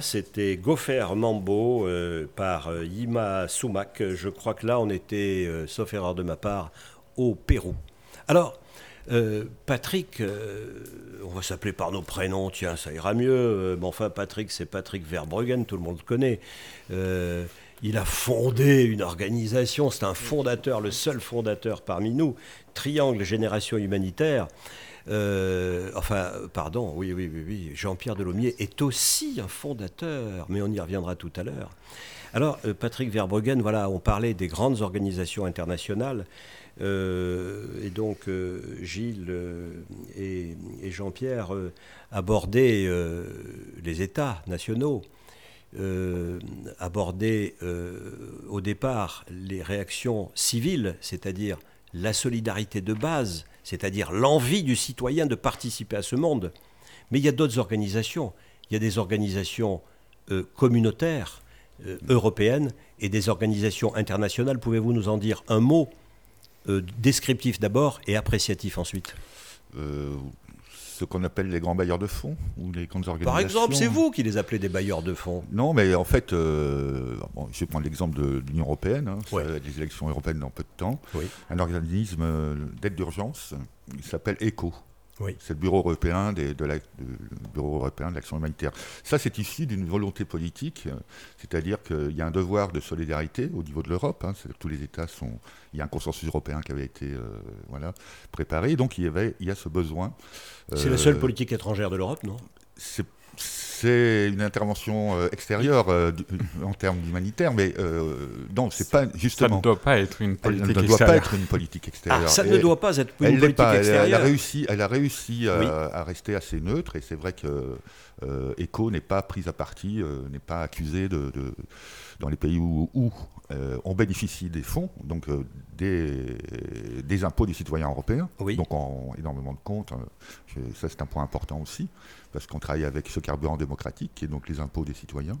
C'était Gopher Mambo euh, par euh, Yima Sumak. Je crois que là, on était, euh, sauf erreur de ma part, au Pérou. Alors, Patrick, on va s'appeler par nos prénoms, tiens, ça ira mieux. Mais enfin, Patrick, c'est Patrick Verbruggen, tout le monde le connaît. Il a fondé une organisation, c'est un fondateur, le seul fondateur parmi nous, Triangle Génération Humanitaire. Euh, enfin, pardon, oui, oui, oui, oui. Jean-Pierre Delomier est aussi un fondateur, mais on y reviendra tout à l'heure. Alors, euh, Patrick Verbruggen, voilà, on parlait des grandes organisations internationales. euh, et donc, Gilles et, Jean-Pierre abordaient les États nationaux, abordaient au départ les réactions civiles, c'est-à-dire la solidarité de base, c'est-à-dire l'envie du citoyen de participer à ce monde. Mais il y a d'autres organisations. Il y a des organisations euh, communautaires, euh, européennes, et des organisations internationales. Pouvez-vous nous en dire un mot euh, descriptif d'abord et appréciatif ensuite? Ce qu'on appelle les grands bailleurs de fonds ou les grandes organisations. Par exemple, c'est vous qui les appelez des bailleurs de fonds. Non, mais en fait, euh, bon, je vais prendre l'exemple de l'Union européenne, hein, Ouais. ça des élections européennes dans peu de temps. Oui. Un organisme euh, d'aide d'urgence, il s'appelle ECHO. Oui. C'est le Bureau européen, des- de la- de- le Bureau européen de l'action humanitaire. Ça, c'est issu d'une volonté politique, euh, c'est-à-dire qu'il y a un devoir de solidarité au niveau de l'Europe. hein, c'est-à-dire que tous les États sont. Il y a un consensus européen qui avait été euh, voilà, préparé, donc il y avait, il y a ce besoin. C'est Euh, la seule politique étrangère de l'Europe, non? C'est c'est une intervention euh, extérieure euh, en termes humanitaires, mais euh, non, c'est pas Ça justement. ne doit pas être une Elle politique ne doit extérieure. pas être une politique extérieure. Ah, ça Et ne doit pas être une elle politique pas. Elle, elle a extérieure. réussi, elle a réussi à, Oui. à rester assez neutre, et c'est vrai que euh, ECHO n'est pas prise à partie, euh, n'est pas accusé de, de- dans les pays où, où, euh, on bénéficie des fonds, donc euh, des, des impôts des citoyens européens, Oui. donc en énormément de comptes. hein. Ça, c'est un point important aussi, parce qu'on travaille avec ce carburant démocratique, qui est donc les impôts des citoyens.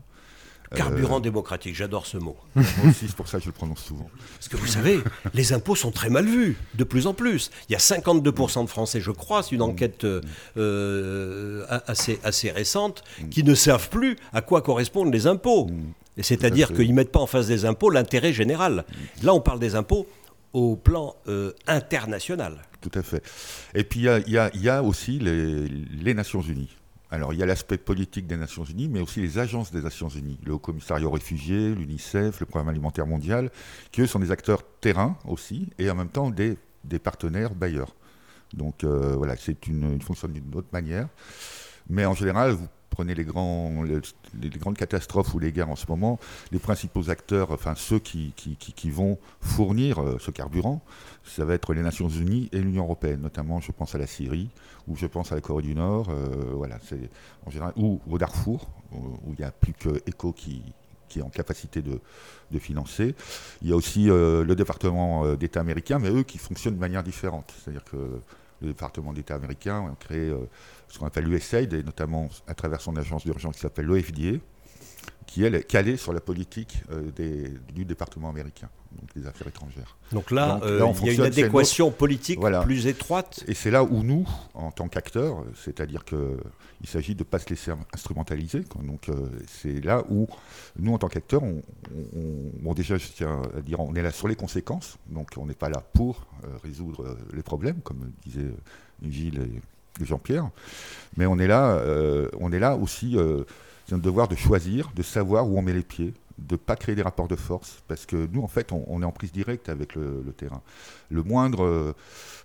Carburant démocratique, j'adore ce mot. Euh, [LAUGHS] moi aussi, c'est pour ça que je le prononce souvent. Parce que vous savez, les impôts sont très mal vus, de plus en plus. Il y a 52% de Français, je crois, c'est une enquête euh, euh, assez, assez récente, qui ne savent plus à quoi correspondent les impôts. Et C'est-à-dire qu'ils ne mettent pas en face des impôts l'intérêt général. Là, on parle des impôts au plan euh, international. Tout à fait. Et puis il y a, aussi les, Nations Unies. Alors il y a l'aspect politique des Nations Unies, mais aussi les agences des Nations Unies, le Haut Commissariat aux réfugiés, l'UNICEF, le Programme alimentaire mondial, qui eux sont des acteurs terrain aussi, et en même temps des, partenaires bailleurs. Donc euh, voilà, c'est une, fonctionne d'une autre manière. Mais en général, vous prenez les, grandes catastrophes ou les guerres en ce moment, les principaux acteurs, enfin ceux qui, vont fournir euh, ce carburant, ça va être les Nations Unies et l'Union Européenne, notamment je pense à la Syrie, ou je pense à la Corée du Nord, euh, voilà, en général, ou au Darfour, où il n'y a plus que qui, est en capacité de, financer. Il y a aussi euh, le département d'État américain, mais eux qui fonctionnent de manière différente. C'est-à-dire que le département d'État américain a créé ce qu'on appelle l'USAID, et notamment à travers son agence d'urgence qui s'appelle l'OFDA, qui elle est calée sur la politique euh, des- du département américain, donc des affaires étrangères. Donc là, Donc euh, là, il y a une adéquation politique Voilà. plus étroite. Et c'est là où nous, en tant qu'acteurs, c'est-à-dire qu'il s'agit de ne pas se laisser instrumentaliser. Donc euh, c'est là où nous, en tant qu'acteurs, on, on- on- bon, déjà, je tiens à dire, on est là sur les conséquences. Donc on n'est pas là pour euh, résoudre les problèmes, comme disaient euh, Gilles et Jean-Pierre. Mais on est là, euh, aussi, euh, c'est un devoir de choisir, de savoir où on met les pieds de ne pas créer des rapports de force, parce que nous, en fait, on, on est en prise directe avec le, le terrain. Le moindre, euh,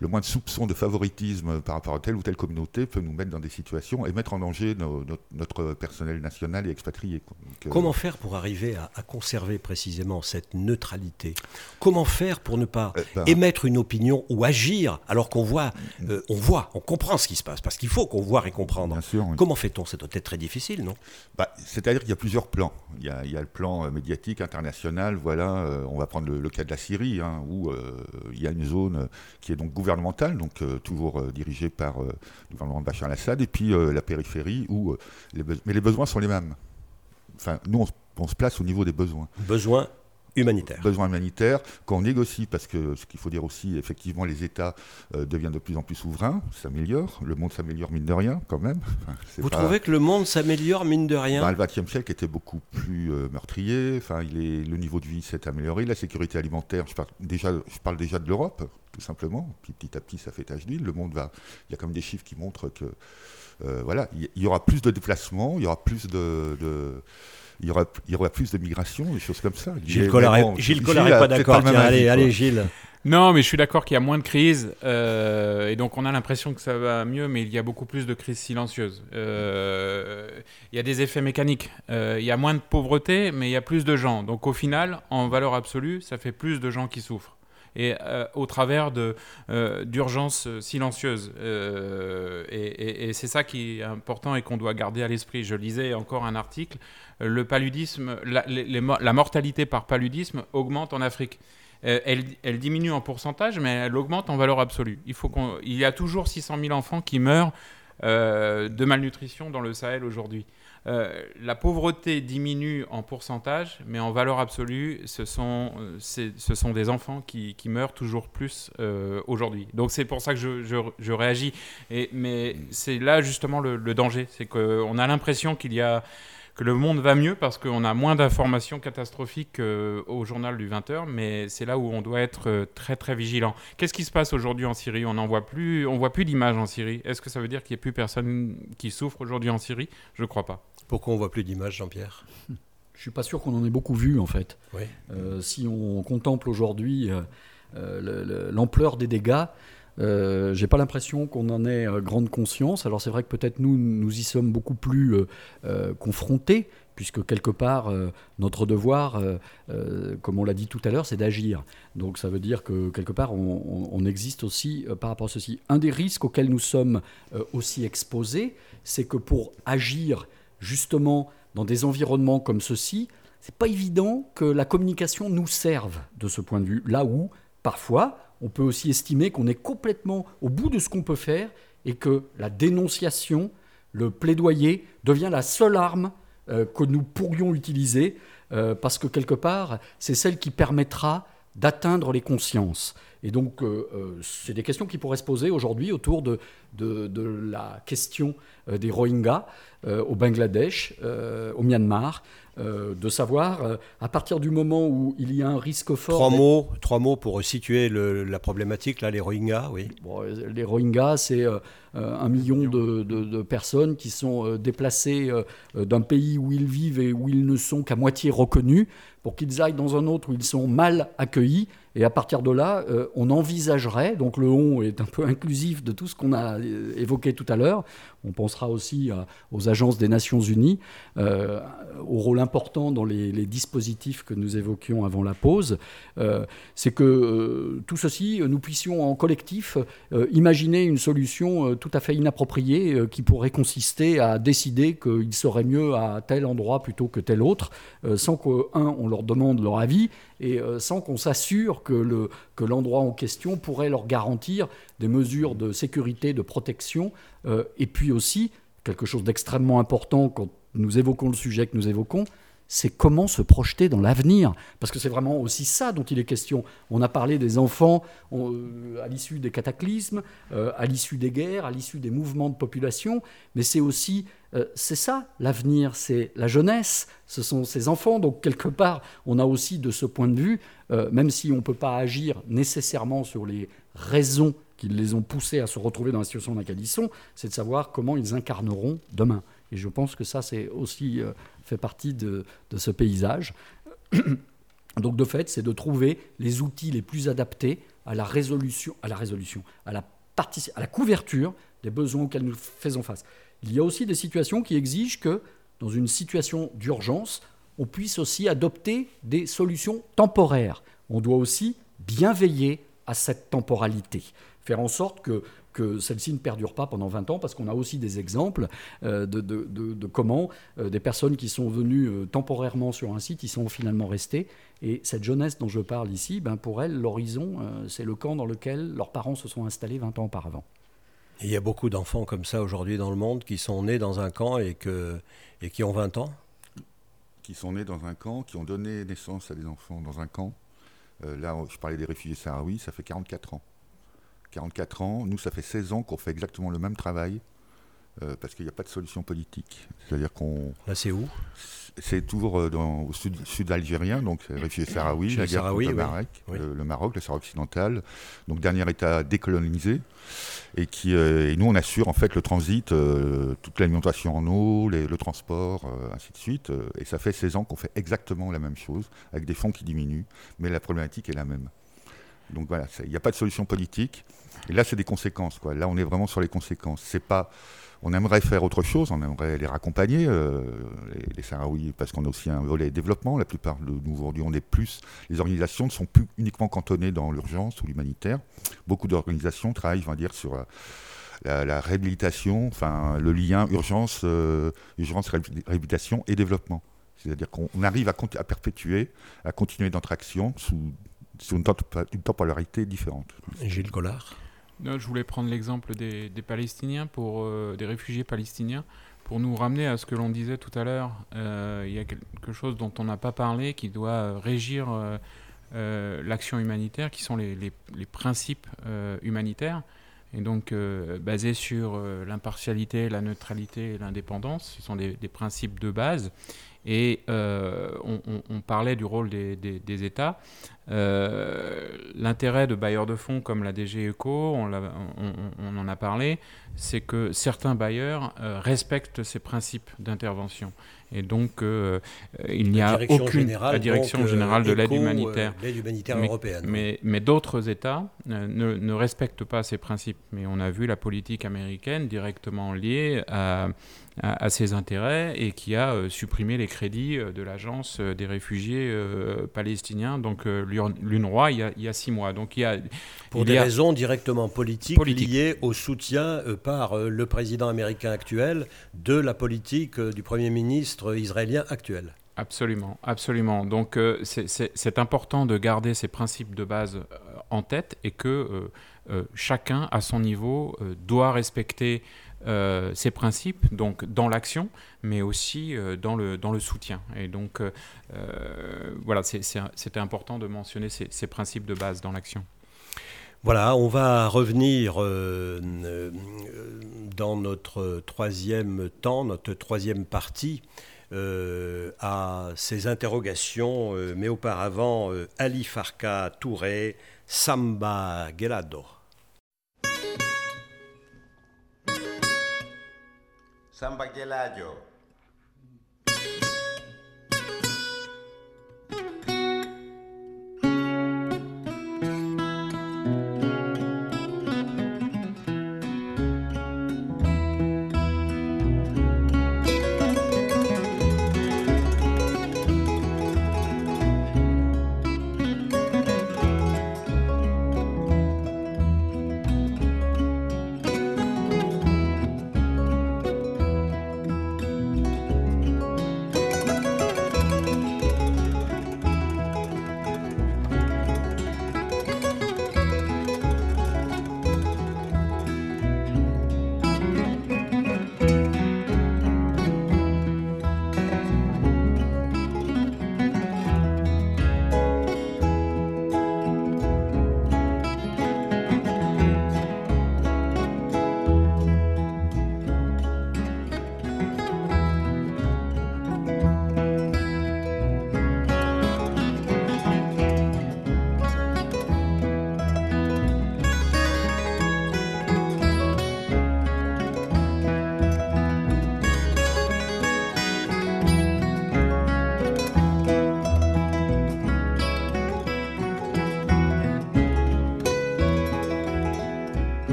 le moindre soupçon de favoritisme par rapport à telle ou telle communauté peut nous mettre dans des situations et mettre en danger nos- notre, notre personnel national et expatrié. euh, Comment faire pour arriver à, à conserver précisément cette neutralité? Comment faire pour ne pas euh, ben, émettre une opinion ou agir alors qu'on voit, euh, on voit, on comprend ce qui se passe? Parce qu'il faut qu'on voit et comprendre. bien sûr, oui. Comment fait-on? Ça doit être très difficile, non? Bah, C'est-à-dire qu'il y a plusieurs plans. Il y a, il y a le plan euh, médiatique, international. Voilà, euh, on va prendre le, cas de la Syrie, hein, où euh, il y a une zone qui est donc gouvernementale, donc toujours dirigée par le gouvernement de Bachar al-Assad, et puis la périphérie, où les mais les besoins sont les mêmes. Enfin, nous, on, se- place au niveau des besoins. Besoin humanitaire. besoins humanitaires qu'on négocie parce que ce qu'il faut dire aussi, effectivement, les États euh, deviennent de plus en plus souverains, s'améliorent, le monde s'améliore mine de rien quand même. [LAUGHS] Enfin, Vous pas- trouvez que le monde s'améliore, mine de rien? Bah, le XXe siècle était beaucoup plus euh, meurtrier. Enfin, il est, le niveau de vie s'est amélioré. La sécurité alimentaire, je parle déjà, je parle déjà de l'Europe, tout simplement. Puis petit à petit, ça fait tache d'huile. Le monde va. Il y a quand même des chiffres qui montrent que euh, voilà, il y- aura plus de déplacements, il y aura plus de, de- il y aura, il y aura plus de migration, des choses comme ça. Gilles Collard est- bon, Gilles Collard est a pas d'accord. allez, allez, Gilles. Non, mais je suis d'accord qu'il y a moins de crises euh, et donc on a l'impression que ça va mieux, mais il y a beaucoup plus de crises silencieuses. Euh, il y a des effets mécaniques. Euh, il y a moins de pauvreté, mais il y a plus de gens. Donc au final, en valeur absolue, ça fait plus de gens qui souffrent. Et euh, au travers de euh, d'urgences silencieuses. Euh, et et- c'est ça qui est important et qu'on doit garder à l'esprit. Je lisais encore un article. Le paludisme, la, mortalité par paludisme augmente en Afrique. Elle, diminue en pourcentage, mais elle augmente en valeur absolue. Il, faut il y a toujours 600 000 enfants qui meurent de malnutrition dans le Sahel aujourd'hui. Euh, la pauvreté diminue en pourcentage, mais en valeur absolue, ce sont, euh, des enfants qui, meurent toujours plus euh, aujourd'hui. Donc c'est pour ça que je, réagis. Mais c'est là justement le, danger, c'est qu'on a l'impression qu'il y a que le monde va mieux parce qu'on a moins d'informations catastrophiques au journal du 20h, mais c'est là où on doit être très très vigilant. Qu'est-ce qui se passe aujourd'hui en Syrie? On n'en voit plus, on voit plus d'images en Syrie. Est-ce que ça veut dire qu'il n'y a plus personne qui souffre aujourd'hui en Syrie? Je crois pas. Pourquoi on voit plus d'images, Jean-Pierre? Je suis pas sûr qu'on en ait beaucoup vu en fait. Oui. Euh, si on contemple aujourd'hui euh, euh, le- le- l'ampleur des dégâts, euh, j'ai pas l'impression qu'on en ait grande conscience. Alors c'est vrai que peut-être nous, nous y sommes beaucoup plus confrontés, puisque quelque part, euh, notre devoir, euh, euh, comme on l'a dit tout à l'heure, c'est d'agir. Donc ça veut dire que quelque part, on, existe aussi par rapport à ceci. Un des risques auxquels nous sommes aussi exposés, c'est que pour agir justement dans des environnements comme ceci, c'est pas évident que la communication nous serve de ce point de vue. Là où, parfois, on peut aussi estimer qu'on est complètement au bout de ce qu'on peut faire et que la dénonciation, le plaidoyer devient la seule arme euh, que nous pourrions utiliser euh, parce que quelque part, c'est celle qui permettra d'atteindre les consciences. Et donc, euh, euh, c'est des questions qui pourraient se poser aujourd'hui autour de, de, de la question euh, des Rohingyas euh, au Bangladesh, euh, au Myanmar, de savoir, à partir du moment où il y a un risque fort... Trois mots, trois mots pour situer le- la problématique, là, les Rohingyas, oui. Bon, les Rohingyas, c'est un million de, de- personnes qui sont déplacées d'un pays où ils vivent et où ils ne sont qu'à moitié reconnus pour qu'ils aillent dans un autre où ils sont mal accueillis. Et à partir de là, euh, on envisagerait, donc le on est un peu inclusif de tout ce qu'on a euh, évoqué tout à l'heure, on pensera aussi aux agences des Nations Unies, euh, au rôle important dans les, dispositifs que nous évoquions avant la pause, c'est que tout ceci, nous puissions en collectif imaginer une solution tout à fait inappropriée qui pourrait consister à décider qu'il serait mieux à tel endroit plutôt que tel autre, sans que, un, on leur demande leur avis, et euh, sans qu'on s'assure que le- que l'endroit en question pourrait leur garantir des mesures de sécurité, de protection, euh, et puis aussi, quelque chose d'extrêmement important quand nous évoquons le sujet que nous évoquons, c'est comment se projeter dans l'avenir. Parce que c'est vraiment aussi ça dont il est question. On a parlé des enfants euh, à l'issue des cataclysmes, euh, à l'issue des guerres, à l'issue des mouvements de population, mais c'est aussi, euh, c'est ça l'avenir, c'est la jeunesse, ce sont ces enfants. Donc quelque part, on a aussi de ce point de vue, même si on ne peut pas agir nécessairement sur les raisons qui les ont poussés à se retrouver dans la situation dans laquelle ils sont, c'est de savoir comment ils incarneront demain. Et je pense que ça, c'est aussi fait partie de, ce paysage. [COUGHS] Donc de fait, c'est de trouver les outils les plus adaptés à la résolution, à la résolution, à la, à la couverture des besoins auxquels nous faisons face. Il y a aussi des situations qui exigent que, dans une situation d'urgence, on puisse aussi adopter des solutions temporaires. On doit aussi bien veiller à cette temporalité, faire en sorte que, que celle-ci ne perdure pas pendant 20 ans, parce qu'on a aussi des exemples euh, de, de- de- de comment euh, des personnes qui sont venues euh, temporairement sur un site, ils sont finalement restés. Et cette jeunesse dont je parle ici, ben pour elle, l'horizon, euh, c'est le camp dans lequel leurs parents se sont installés 20 ans auparavant. Il y a beaucoup d'enfants comme ça aujourd'hui dans le monde qui sont nés dans un camp et, que, et qui ont 20 ans? qui sont nés dans un camp, qui ont donné naissance à des enfants dans un camp. Euh, là, je parlais des réfugiés sahraouis, ça fait 44 ans. 44 ans, nous, ça fait 16 ans qu'on fait exactement le même travail, euh, parce qu'il n'y a pas de solution politique. C'est-à-dire qu'on. Là, c'est où? C'est toujours euh, dans- au sud, sud algérien, donc réfugiés sahraouis, Chez la guerre contre le. Maroc, Oui. le, le Maroc, le Sahara occidental, donc dernier État décolonisé, et qui euh, et nous on assure en fait le transit, euh, toute l'alimentation en eau, les- le transport, euh, ainsi de suite, euh, et ça fait 16 ans qu'on fait exactement la même chose, avec des fonds qui diminuent, mais la problématique est la même. Donc voilà, il n'y a pas de solution politique, et là c'est des conséquences. Là on est vraiment sur les conséquences. C'est pas on aimerait faire autre chose, on aimerait les raccompagner, euh, les, les Sahraouis, parce qu'on a aussi un volet développement. La plupart de nous aujourd'hui, on est plus. Les organisations ne sont plus uniquement cantonnées dans l'urgence ou l'humanitaire. Beaucoup d'organisations travaillent, on va dire, sur euh, la, réhabilitation, enfin le lien urgence, euh, urgence réhabil- réhabilitation et développement. C'est-à-dire qu'on on arrive à, à perpétuer, à continuer notre action sous, sous une, une temporalité différente. Gilles Collard Non, je voulais prendre l'exemple des, des Palestiniens, pour, euh, des réfugiés palestiniens, pour nous ramener à ce que l'on disait tout à l'heure. Euh, il y a quelque chose dont on n'a pas parlé, qui doit euh, régir euh, euh, l'action humanitaire, qui sont les, les- les principes euh, humanitaires, et donc euh, basés sur euh, l'impartialité, la neutralité et l'indépendance. Ce sont des, des principes de base. Et euh, on, on- on parlait du rôle des, des- des États. Euh, L'intérêt de bailleurs de fonds comme la DG ECO, on, en a parlé, c'est que certains bailleurs euh, respectent ces principes d'intervention. Et donc, il n'y a aucune générale, la direction donc, générale de l'aide humanitaire. mais, européenne. Mais, mais d'autres États ne, ne respectent pas ces principes. Mais on a vu la politique américaine directement liée à, à, à ses intérêts et qui a euh, supprimé les crédits euh, de l'agence euh, des réfugiés palestiniens, donc l'UN- l'UNRWA, il y, a, il y a six mois. Donc il y a, Pour il des y a- raisons directement politiques, Politique. liées au soutien par le président américain actuel de la politique du Premier ministre israélien actuel. Absolument, absolument. Donc euh, c'est- important de garder ces principes de base euh, en tête et que euh, chacun, à son niveau, doit respecter euh, ces principes, donc dans l'action, mais aussi euh, dans, le, dans le soutien. Et donc euh, voilà, c'était important de mentionner ces, ces principes de base dans l'action. Voilà, on va revenir dans notre troisième temps, notre troisième partie, à ces interrogations, mais auparavant, Ali Farka Touré, Samba Gelado. Samba Geladio.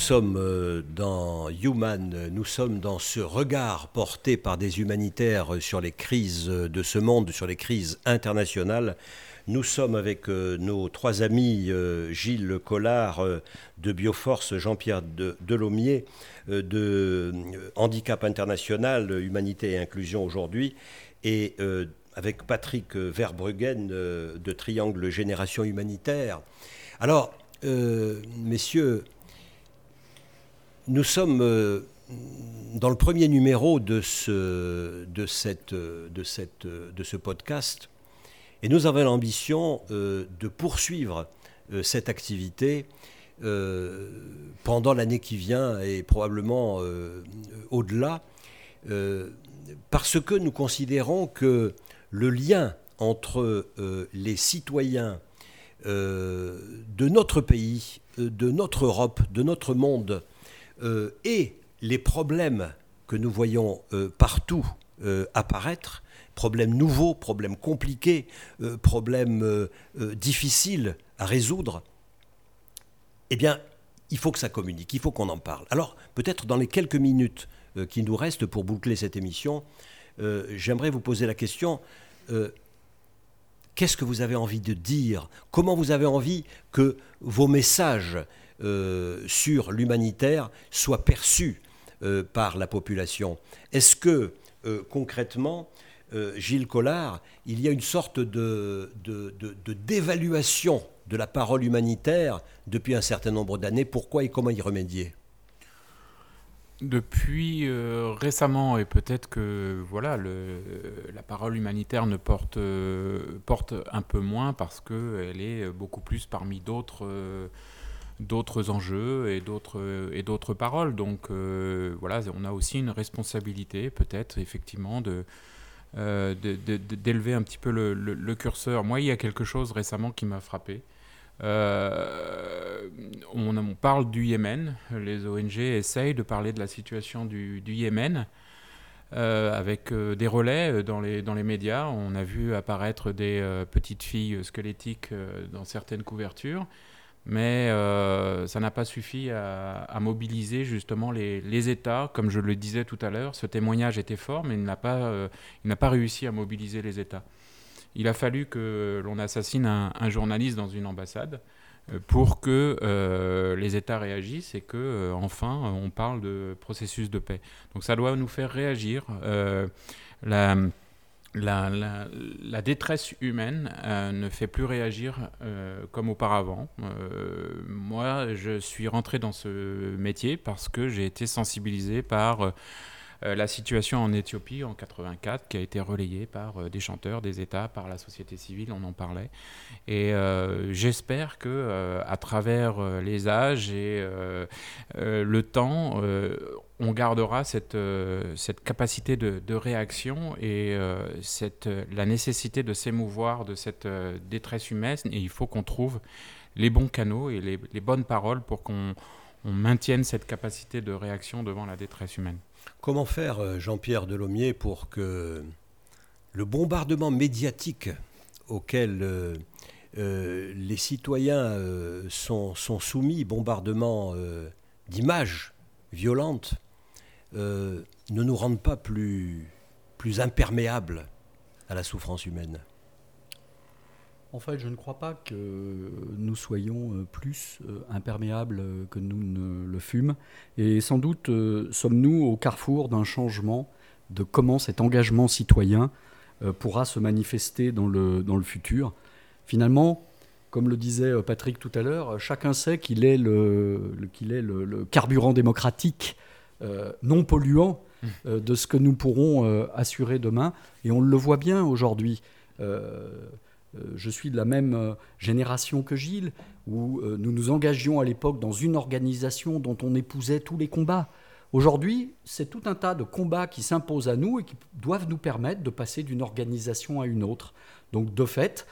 Sommes euh, dans Human, nous sommes dans ce regard porté par des humanitaires sur les crises de ce monde, sur les crises internationales. Nous sommes avec euh, nos trois amis, euh, Gilles Collard de Bioforce, Jean-Pierre de, Delomier euh, de Handicap International, Humanité et Inclusion aujourd'hui, et avec Patrick Verbruggen de Triangle Génération Humanitaire. Alors, messieurs, nous sommes euh, dans le premier numéro de ce, de cette, euh, de cette, euh, de ce podcast et nous avons l'ambition de poursuivre cette activité pendant l'année qui vient et probablement au-delà, parce que nous considérons que le lien entre les citoyens de notre pays, de notre Europe, de notre monde, euh, et les problèmes que nous voyons euh, partout euh, apparaître, problèmes nouveaux, problèmes compliqués, problèmes difficiles à résoudre, eh bien, il faut que ça communique, il faut qu'on en parle. Alors, peut-être dans les quelques minutes qui nous restent pour boucler cette émission, j'aimerais vous poser la question, qu'est-ce que vous avez envie de dire? Comment vous avez envie que vos messages sur l'humanitaire soient perçus euh, par la population. Est-ce que, euh, concrètement, euh, Gilles Collard, il y a une sorte de, dévaluation de la parole humanitaire depuis un certain nombre d'années? Pourquoi et comment y remédier? Depuis euh, récemment, et peut-être que voilà, la parole humanitaire ne porte, euh, un peu moins parce qu'elle est beaucoup plus parmi d'autres euh, d'autres enjeux et d'autres et d'autres paroles. Donc euh, voilà, on a aussi une responsabilité peut-être effectivement de euh, d'élever un petit peu le, curseur. Moi, il y a quelque chose récemment qui m'a frappé. Euh, on, parle du Yémen. Les ONG essayent de parler de la situation du, du Yémen avec des relais dans les, dans les médias. On a vu apparaître des petites filles squelettiques dans certaines couvertures. Mais euh, ça n'a pas suffi à, mobiliser justement les, États. Comme je le disais tout à l'heure, ce témoignage était fort, mais il n'a pas, euh, pas réussi à mobiliser les États. Il a fallu que l'on assassine un, journaliste dans une ambassade euh, pour que les États réagissent et que enfin on parle de processus de paix. Donc ça doit nous faire réagir. La, détresse humaine euh, ne fait plus réagir euh, comme auparavant. Euh, moi, je suis rentré dans ce métier parce que j'ai été sensibilisé par la situation en Éthiopie en 84, qui a été relayée par euh, des chanteurs, des États, par la société civile, on en parlait. Et euh, j'espère que euh, à travers euh, les âges et euh, euh, le temps, euh, on gardera cette, euh, cette capacité de, réaction et euh, cette, euh, la nécessité de s'émouvoir de cette euh, détresse humaine. Et il faut qu'on trouve les bons canaux et les, bonnes paroles pour qu'on on maintienne cette capacité de réaction devant la détresse humaine. Comment faire, euh, Jean-Pierre Delomier, pour que le bombardement médiatique auquel euh, euh, les citoyens sont, soumis, bombardement d'images violentes, ne nous rende pas plus imperméables à la souffrance humaine? En fait, je ne crois pas que nous soyons euh, plus euh, imperméables euh, que nous ne le fûmes. Et sans doute sommes-nous au carrefour d'un changement de comment cet engagement citoyen pourra se manifester dans le, dans le futur. Finalement, comme le disait Patrick tout à l'heure, chacun sait qu'il est le, qu'il est le, carburant démocratique non polluant de ce que nous pourrons assurer demain. Et on le voit bien aujourd'hui. Euh, je suis de la même euh, génération que Gilles, où euh, nous nous engagions à l'époque dans une organisation dont on épousait tous les combats. Aujourd'hui, c'est tout un tas de combats qui s'imposent à nous et qui doivent nous permettre de passer d'une organisation à une autre. Donc, de fait,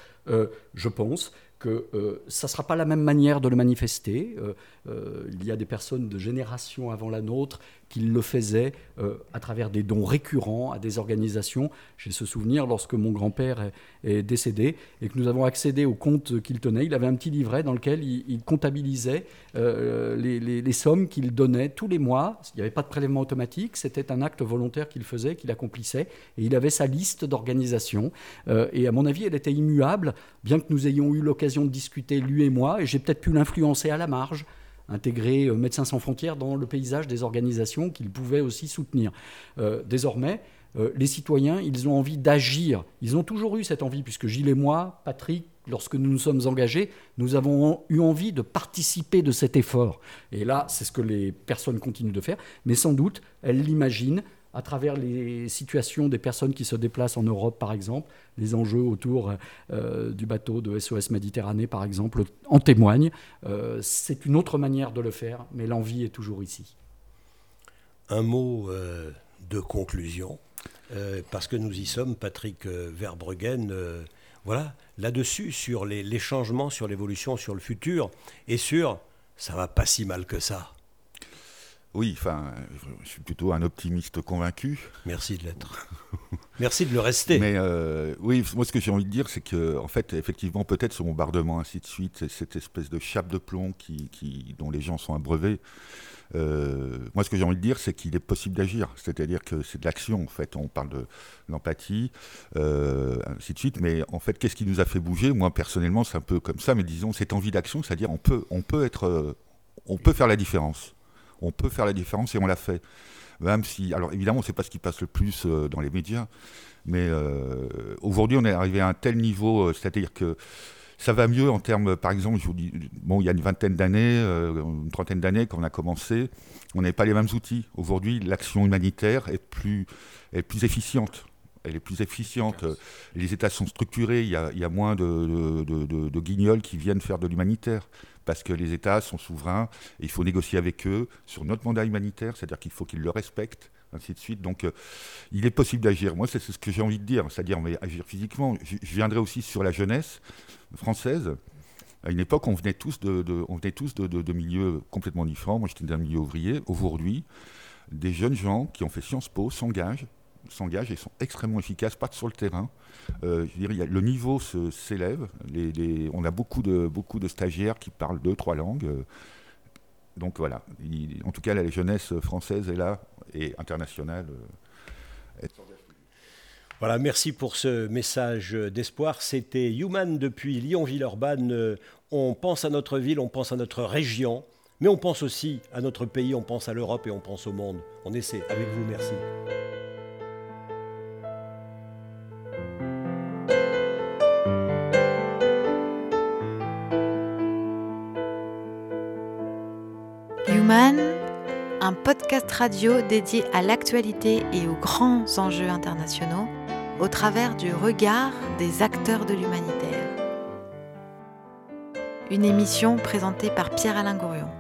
je pense que euh, ça ne sera pas la même manière de le manifester. Euh, il y a des personnes de génération avant la nôtre qui le faisaient euh, à travers des dons récurrents à des organisations. J'ai ce souvenir lorsque mon grand-père est, décédé et que nous avons accédé au compte qu'il tenait. Il avait un petit livret dans lequel il, il comptabilisait euh, les, les- sommes qu'il donnait tous les mois. Il n'y avait pas de prélèvement automatique, c'était un acte volontaire qu'il faisait, qu'il accomplissait. Et il avait sa liste d'organisations. Et à mon avis, elle était immuable, bien que nous ayons eu l'occasion de discuter, lui et moi, et j'ai peut-être pu l'influencer à la marge intégrer euh, Médecins sans frontières dans le paysage des organisations qu'il pouvait aussi soutenir. Euh, désormais, euh, les citoyens, ils ont envie d'agir. Ils ont toujours eu cette envie, puisque Gilles et moi, Patrick, lorsque nous nous sommes engagés, nous avons eu envie de participer de cet effort. Et là, c'est ce que les personnes continuent de faire, mais sans doute, elles l'imaginent à travers les situations des personnes qui se déplacent en Europe, par exemple, les enjeux autour euh, du bateau de SOS Méditerranée, par exemple, en témoignent. Euh, c'est une autre manière de le faire, mais l'envie est toujours ici. Un mot euh, de conclusion, parce que nous y sommes, Patrick Verbruggen, voilà, là-dessus, sur les, les changements, sur l'évolution, sur le futur, et sur ça va pas si mal que ça. Oui, enfin, je suis plutôt un optimiste convaincu. Merci de l'être. [LAUGHS] Merci de le rester. Mais euh, oui, moi ce que j'ai envie de dire, c'est que en fait, effectivement, peut-être ce bombardement, ainsi de suite, cette espèce de chape de plomb qui, qui- dont les gens sont abreuvés. euh, moi, ce que j'ai envie de dire, c'est qu'il est possible d'agir. C'est-à-dire que c'est de l'action. En fait, on parle de l'empathie, euh, ainsi de suite. Mais en fait, qu'est-ce qui nous a fait bouger? Moi, personnellement, c'est un peu comme ça. Mais disons, cette envie d'action, c'est-à-dire, on peut, on peut être, on peut faire la différence. On peut faire la différence et on l'a fait. Même si, alors évidemment, c'est pas ce qui passe le plus euh, dans les médias, mais euh, aujourd'hui, on est arrivé à un tel niveau, euh, c'est-à-dire que ça va mieux en termes, par exemple, je bon, il y a une vingtaine d'années, une trentaine d'années, quand on a commencé, on n'avait pas les mêmes outils. Aujourd'hui, l'action humanitaire est plus, est efficiente. Elle est plus efficiente. Les États sont structurés. Il y a, moins de guignols qui viennent faire de l'humanitaire. Parce que les États sont souverains et il faut négocier avec eux sur notre mandat humanitaire, c'est-à-dire qu'il faut qu'ils le respectent, ainsi de suite. Donc, euh, il est possible d'agir. Moi, c'est ce que j'ai envie de dire, c'est-à-dire agir physiquement. Je, viendrai aussi sur la jeunesse française. À une époque, on venait tous de, on venait tous de milieux complètement différents. Moi, j'étais d'un milieu ouvrier. Aujourd'hui, des jeunes gens qui ont fait Sciences Po s'engagent, s'engagent et sont extrêmement efficaces, pas sur le terrain. Euh, je veux dire, le niveau s'élève. On a beaucoup de, beaucoup de stagiaires qui parlent deux, trois langues. Euh, Donc voilà. Il- en tout cas, la jeunesse française est là et internationale. euh, Voilà, merci pour ce message d'espoir. C'était Human depuis Lyon-Villeurbanne. On pense à notre ville, on pense à notre région, mais on pense aussi à notre pays, on pense à l'Europe et on pense au monde. On essaie avec vous, merci. Un podcast radio dédié à l'actualité et aux grands enjeux internationaux au travers du regard des acteurs de l'humanitaire. Une émission présentée par Pierre-Alain Gourion.